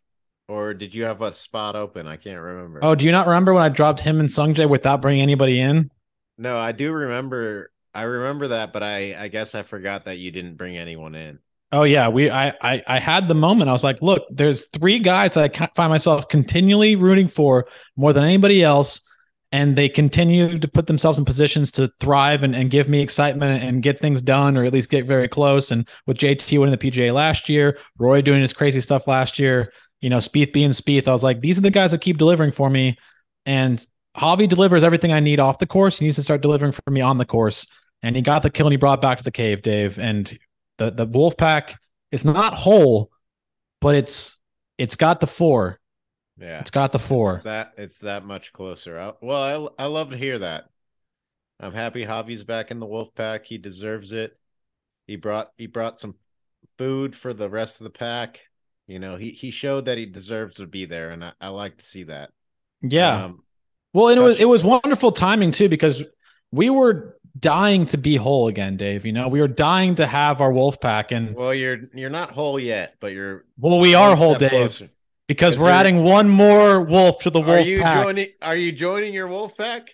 S1: Or did you have a spot open? I can't remember.
S2: Oh, do you not remember when I dropped him and Sungjae without bringing anybody in?
S1: No, I do remember. I remember that, but I I guess I forgot that you didn't bring anyone in.
S2: Oh yeah, we I I, I had the moment. I was like, look, there's three guys I find myself continually rooting for more than anybody else and they continue to put themselves in positions to thrive and, and give me excitement and get things done or at least get very close. And with JT winning the PGA last year, Roy doing his crazy stuff last year, you know, Spieth being Spieth, I was like, these are the guys that keep delivering for me. And Javi delivers everything I need off the course. He needs to start delivering for me on the course. And he got the kill and he brought back to the cave, Dave. And the the Wolf Pack is not whole, but it's it's got the four
S1: yeah,
S2: it's got the four.
S1: It's that it's that much closer. I, well, I I love to hear that. I'm happy Javi's back in the wolf pack. He deserves it. He brought he brought some food for the rest of the pack. You know, he he showed that he deserves to be there, and I, I like to see that.
S2: Yeah. Um, well, and it was it was wonderful timing too because we were dying to be whole again, Dave. You know, we were dying to have our wolf pack, and
S1: well, you're you're not whole yet, but you're
S2: well, we are whole, Dave. Closer because we're adding one more wolf to the wolf pack.
S1: are you
S2: pack.
S1: Joining, are you joining your wolf pack?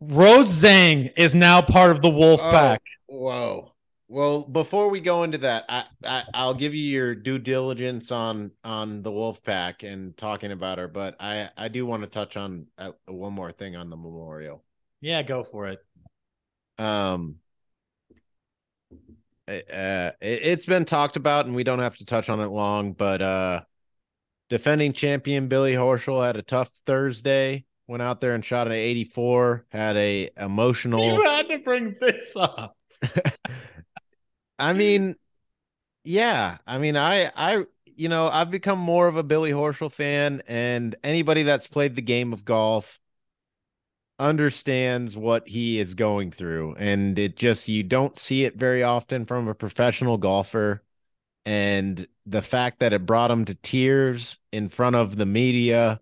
S2: Rose Zhang is now part of the wolf oh, pack.
S1: Whoa. Well, before we go into that, I, I will give you your due diligence on on the wolf pack and talking about her, but I I do want to touch on uh, one more thing on the memorial.
S2: Yeah, go for it.
S1: Um uh, it, has been talked about and we don't have to touch on it long, but uh defending champion Billy Horschel had a tough Thursday. Went out there and shot an 84. Had a emotional.
S2: You had to bring this up.
S1: I mean, yeah. I mean, I, I, you know, I've become more of a Billy Horschel fan, and anybody that's played the game of golf understands what he is going through and it just you don't see it very often from a professional golfer and the fact that it brought him to tears in front of the media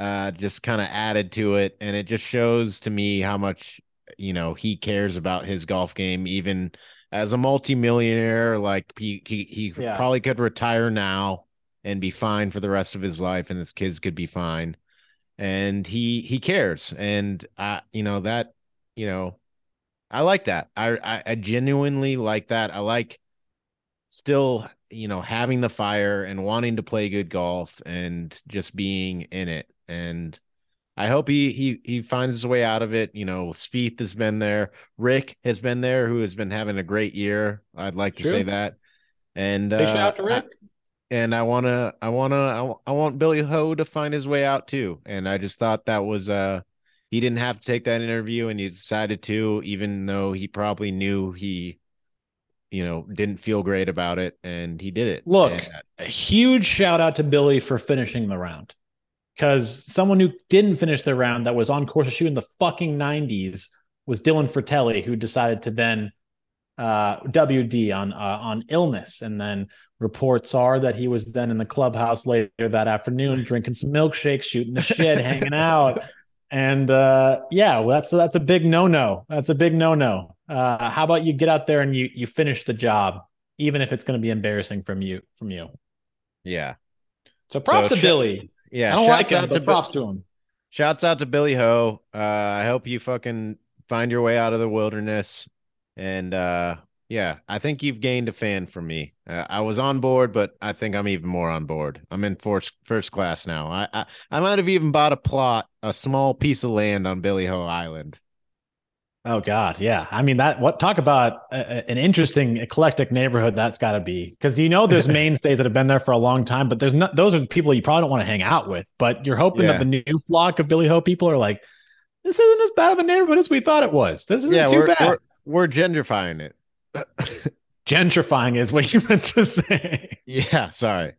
S1: uh, just kind of added to it and it just shows to me how much you know he cares about his golf game even as a multimillionaire like he he, he yeah. probably could retire now and be fine for the rest of his life and his kids could be fine. And he he cares. And i you know that you know i like that. I, I i genuinely like that. I like still you know having the fire and wanting to play good golf and just being in it. And I hope he he he finds his way out of it. You know, Spieth has been there, Rick has been there, who has been having a great year. I'd like to True. say that. And
S3: uh, shout out to Rick.
S1: I, and I wanna, I wanna, I want Billy Ho to find his way out too. And I just thought that was uh, he didn't have to take that interview, and he decided to, even though he probably knew he you know, didn't feel great about it, and he did it.
S2: Look,
S1: and,
S2: a huge shout out to Billy for finishing the round because someone who didn't finish the round that was on course to shoot in the fucking 90s was Dylan Frittelli, who decided to then uh, WD on uh, on illness, and then reports are that he was then in the clubhouse later that afternoon drinking some milkshakes, shooting the shit, hanging out, and uh, yeah, well, that's that's a big no no. That's a big no no. Uh, how about you get out there and you you finish the job, even if it's going to be embarrassing from you from you.
S1: Yeah.
S2: So props so, to Billy.
S1: Yeah,
S2: I don't like him, but props to him.
S1: Shouts out to Billy Ho. Uh, I hope you fucking find your way out of the wilderness. And uh, yeah, I think you've gained a fan from me. Uh, I was on board, but I think I'm even more on board. I'm in first first class now. I, I I might have even bought a plot, a small piece of land on Billy Ho Island.
S2: Oh God, yeah. I mean that. What talk about a, an interesting eclectic neighborhood that's got to be because you know there's mainstays that have been there for a long time, but there's not. Those are the people you probably don't want to hang out with. But you're hoping yeah. that the new flock of Billy Ho people are like, this isn't as bad of a neighborhood as we thought it was. This isn't yeah, too
S1: we're,
S2: bad.
S1: We're, we're gentrifying it.
S2: gentrifying is what you meant to say.
S1: Yeah, sorry.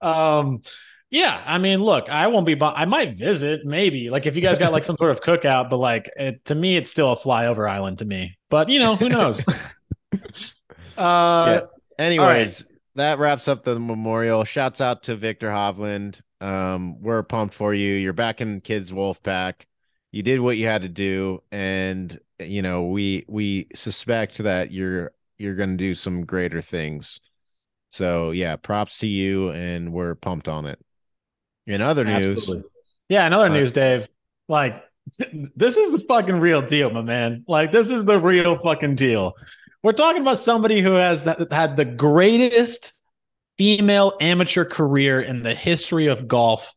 S2: Um yeah, I mean, look, I won't be. I might visit, maybe. Like if you guys got like some sort of cookout, but like it, to me, it's still a flyover island to me. But you know, who knows?
S1: uh, yeah. Anyways, right. that wraps up the memorial. Shouts out to Viktor Hovland. Um, we're pumped for you. You're back in Kids Wolf Pack. You did what you had to do, and you know we we suspect that you're you're going to do some greater things. So yeah, props to you, and we're pumped on it. In other news, Absolutely.
S2: yeah, in other uh, news, Dave, like this is a fucking real deal, my man. Like this is the real fucking deal. We're talking about somebody who has had the greatest female amateur career in the history of golf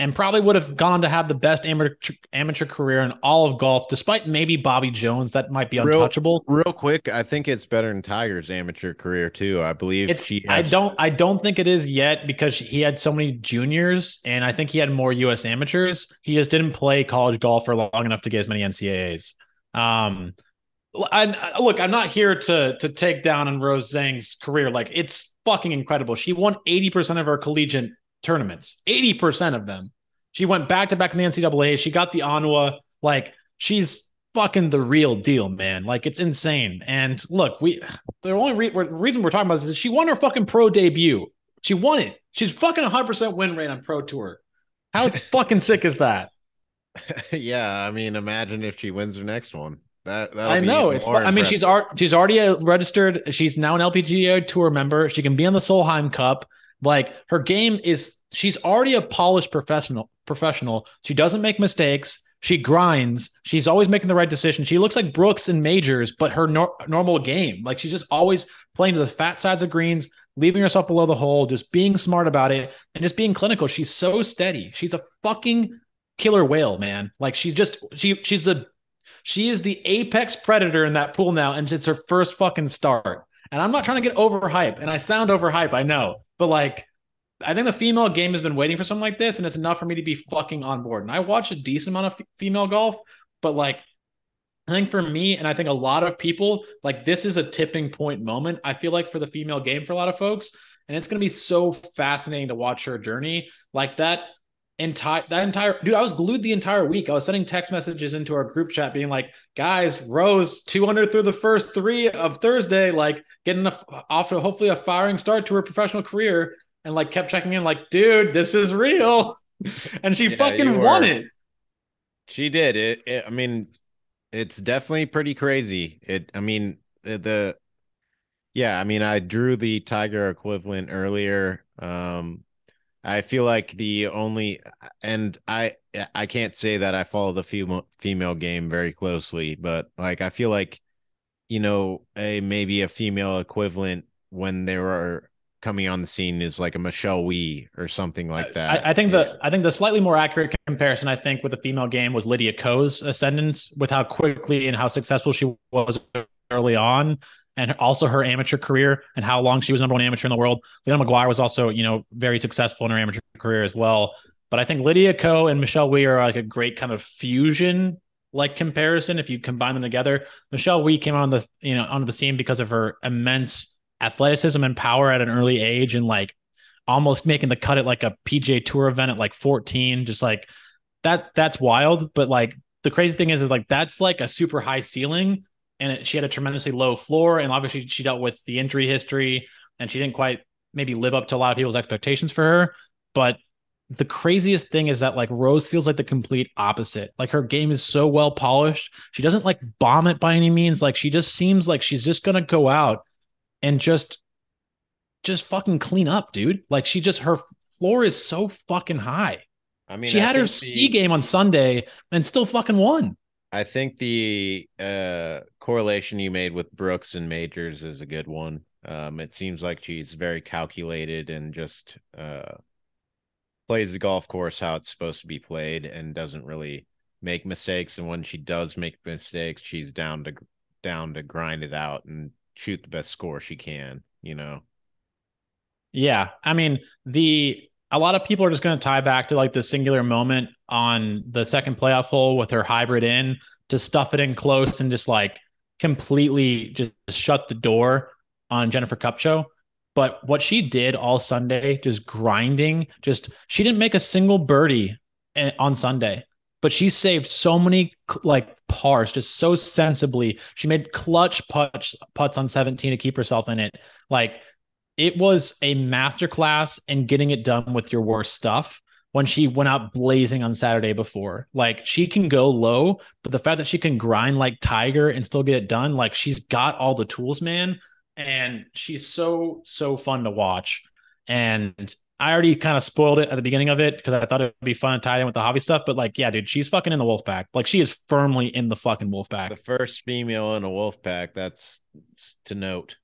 S2: and probably would have gone to have the best amateur amateur career in all of golf, despite maybe Bobby Jones. That might be untouchable.
S1: Real, real quick, I think it's better than Tiger's amateur career too. I believe
S2: it's. Has... I don't. I don't think it is yet because he had so many juniors, and I think he had more U.S. amateurs. He just didn't play college golf for long enough to get as many NCAA's. Um, I, look, I'm not here to to take down on Rose Zhang's career. Like it's fucking incredible. She won 80% of her collegiate tournaments, 80% of them. She went back to back in the NCAA. She got the ANWA. Like she's fucking the real deal, man. Like it's insane. And look, we the only re- reason we're talking about this is she won her fucking pro debut. She won it. She's fucking 100% win rate on pro tour. How fucking sick is that?
S1: yeah, I mean, imagine if she wins her next one. That that
S2: I know it's. I mean, she's ar- she's already uh, registered. She's now an LPGA tour member. She can be on the Solheim Cup. Like her game is she's already a polished professional professional. She doesn't make mistakes. She grinds. She's always making the right decision. She looks like Brooks in majors, but her nor- normal game. Like she's just always playing to the fat sides of greens, leaving herself below the hole, just being smart about it and just being clinical. She's so steady. She's a fucking killer whale, man. Like she's just she she's a she is the apex predator in that pool now, and it's her first fucking start. And I'm not trying to get overhype, and I sound overhype, I know. But like, I think the female game has been waiting for something like this, and it's enough for me to be fucking on board. And I watch a decent amount of f- female golf, but like, I think for me, and I think a lot of people, like, this is a tipping point moment. I feel like for the female game for a lot of folks, and it's going to be so fascinating to watch her journey. Like that, entire that entire dude i was glued the entire week. I was sending text messages into our group chat being like guys rose 200 through the first three of thursday like getting a, off to hopefully a firing start to her professional career and like kept checking in like dude this is real. And she yeah, fucking won it.
S1: She did. It, it, i mean it's definitely pretty crazy. It i mean the, the yeah i mean i drew the tiger equivalent earlier um I feel like the only and I I can't say that I follow the female female game very closely, but like I feel like you know a maybe a female equivalent when they were coming on the scene is like a Michelle Wie or something like that.
S2: I, I think the I think the slightly more accurate comparison I think with the female game was Lydia Ko's ascendance with how quickly and how successful she was early on and also her amateur career and how long she was number one amateur in the world. Leona Maguire was also, you know, very successful in her amateur career as well. But I think Lydia Ko and Michelle Wie are like a great kind of fusion like comparison if you combine them together. Michelle Wie came on the, you know, onto the scene because of her immense athleticism and power at an early age and like almost making the cut at like a PGA tour event at like 14. Just like that, that's wild. But like the crazy thing is, is like that's like a super high ceiling and it, she had a tremendously low floor. And obviously, she dealt with the injury history, and she didn't quite maybe live up to a lot of people's expectations for her. But the craziest thing is that like Rose feels like the complete opposite. Like her game is so well polished. She doesn't like bomb it by any means. Like she just seems like she's just gonna go out and just just fucking clean up, dude. Like she just her floor is so fucking high. I mean, she I had her the... C game on Sunday and still fucking won.
S1: I think the uh, correlation you made with Brooks and Majors is a good one. Um, it seems like she's very calculated and just uh, plays the golf course how it's supposed to be played and doesn't really make mistakes. And when she does make mistakes, she's down to down to grind it out and shoot the best score she can. You know.
S2: Yeah, I mean the a lot of people are just going to tie back to like the singular moment on the second playoff hole with her hybrid in to stuff it in close and just like completely just shut the door on Jennifer Kupcho. But what she did all Sunday, just grinding, just she didn't make a single birdie eh, on Sunday, but she saved so many like pars just so sensibly. She made clutch putts putts on 17 to keep herself in it. Like it was a masterclass in getting it done with your worst stuff when she went out blazing on Saturday before. Like she can go low, but the fact that she can grind like Tiger and still get it done, like she's got all the tools, man. And she's so, so fun to watch. And I already kind of spoiled it at the beginning of it because I thought it would be fun to tie in with the hobby stuff. But like, yeah, dude, she's fucking in the wolf pack. Like she is firmly in the fucking wolf pack.
S1: The first female in a wolf pack. That's to note.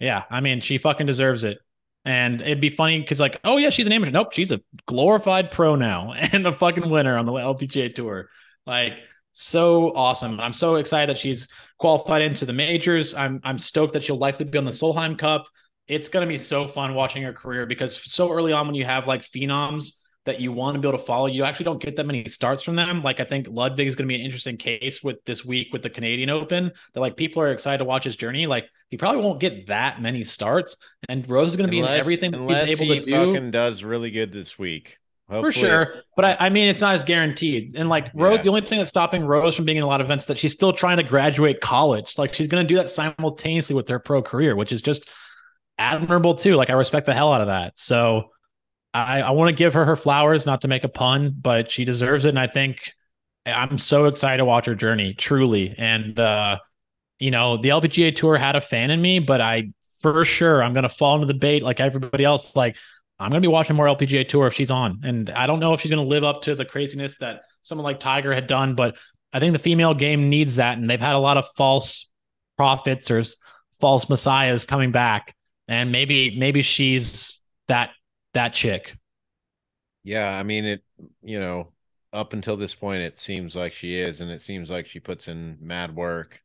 S2: Yeah, I mean, she fucking deserves it. And it'd be funny because, like, oh yeah, she's an amateur. Nope, she's a glorified pro now and a fucking winner on the LPGA tour. Like, so awesome. I'm so excited that she's qualified into the majors. I'm I'm stoked that she'll likely be on the Solheim Cup. It's gonna be so fun watching her career because so early on when you have like phenoms that you want to be able to follow. You actually don't get that many starts from them. Like I think Ludvig is going to be an interesting case with this week with the Canadian Open. That like people are excited to watch his journey. Like he probably won't get that many starts, and Rose is going to be unless, in everything that he's able he to do. Fucking
S1: does really good this week.
S2: Hopefully. For sure. But I, I, mean, it's not as guaranteed. And like Rose, yeah. the only thing that's stopping Rose from being in a lot of events that she's still trying to graduate college. Like she's going to do that simultaneously with her pro career, which is just admirable too. Like I respect the hell out of that. So I, I want to give her her flowers, not to make a pun, but she deserves it. And I think I'm so excited to watch her journey, truly. And, uh, you know, the LPGA tour had a fan in me, but I for sure I'm going to fall into the bait like everybody else. Like, I'm going to be watching more LPGA tour if she's on. And I don't know if she's going to live up to the craziness that someone like Tiger had done, but I think the female game needs that. And they've had a lot of false prophets or false messiahs coming back. And maybe, maybe she's that that chick.
S1: Yeah, I mean it. You know, up until this point, it seems like she is, and it seems like she puts in mad work.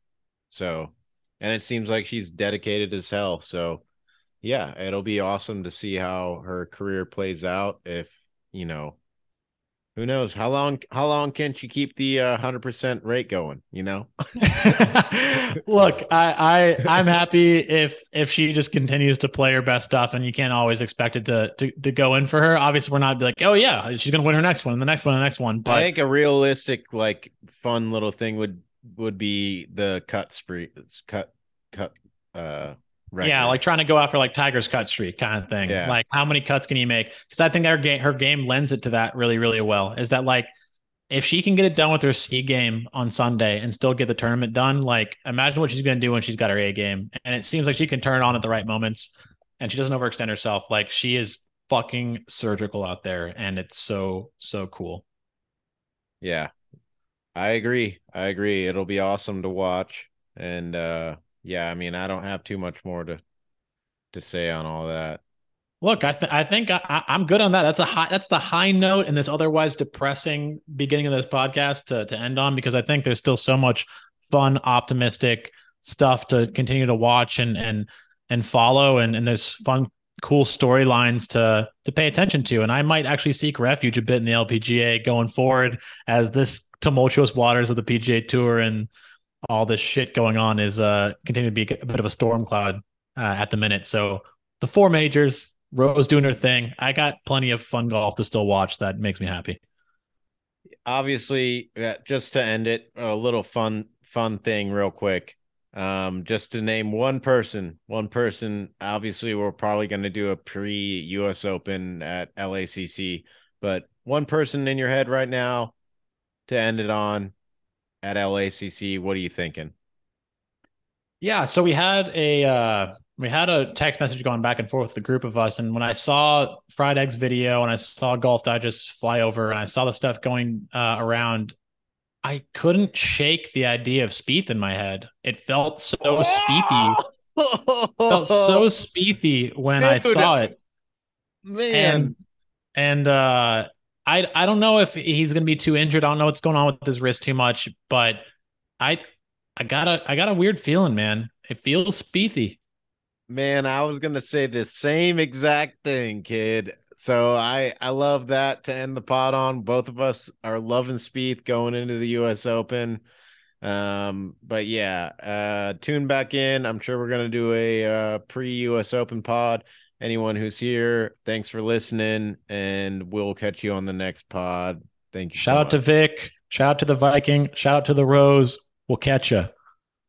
S1: So, and it seems like she's dedicated as hell. So, yeah, it'll be awesome to see how her career plays out. If you know, who knows? How long how long can she keep the uh, 100% rate going you know?
S2: Look I, I i'm happy if if she just continues to play her best stuff and you can't always expect it to to, to go in for her. Obviously we're not like oh yeah she's gonna win her next one and the next one and the next one
S1: but i think a realistic like fun little thing would would be the cut spree cut cut uh
S2: Record. Yeah, like trying to go after like Tiger's cut streak kind of thing. Yeah. Like how many cuts can you make? Because I think her game her game lends it to that really, really well. Is that like if she can get it done with her C game on Sunday and still get the tournament done, like imagine what she's gonna do when she's got her A game. And it seems like she can turn on at the right moments and she doesn't overextend herself. Like she is fucking surgical out there and it's so, so cool.
S1: Yeah. I agree. I agree. It'll be awesome to watch. And uh yeah, I mean, I don't have too much more to to say on all that.
S2: Look, I, th- I think I, am good on that. That's a high. That's the high note in this otherwise depressing beginning of this podcast to to end on because I think there's still so much fun, optimistic stuff to continue to watch and and and follow, and and there's fun, cool storylines to to pay attention to. And I might actually seek refuge a bit in the LPGA going forward as this tumultuous waters of the PGA Tour and all this shit going on is uh continuing to be a bit of a storm cloud uh, at the minute. So the four majors, Rose doing her thing. I got plenty of fun golf to still watch. That makes me happy.
S1: Obviously, just to end it, a little fun fun thing, real quick. Um, just to name one person, one person. Obviously, we're probably going to do a pre U.S. Open at LACC, but one person in your head right now to end it on at LACC. What are you thinking?
S2: Yeah, so we had a uh, we had a text message going back and forth with the group of us, and when I saw Fried Eggs video and I saw Golf Digest fly over and I saw the stuff going uh, around, I couldn't shake the idea of Spieth in my head. It felt so Spiethy. felt so Spiethy when Dude, I saw it. Man. And and uh I I don't know if he's going to be too injured. I don't know what's going on with his wrist too much, but I I got a I got a weird feeling, man. It feels Spiethy.
S1: Man, I was gonna say the same exact thing, kid. So I I love that to end the pod on. Both of us are loving Spieth going into the U.S. Open. Um, but yeah, uh, tune back in. I'm sure we're gonna do a uh, pre U.S. Open pod anyone who's here, thanks for listening, and we'll catch you on the next pod. Thank you.
S2: Shout so out to Vic. Shout out to the Viking. Shout out to the Rose. We'll catch you.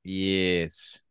S1: Yes.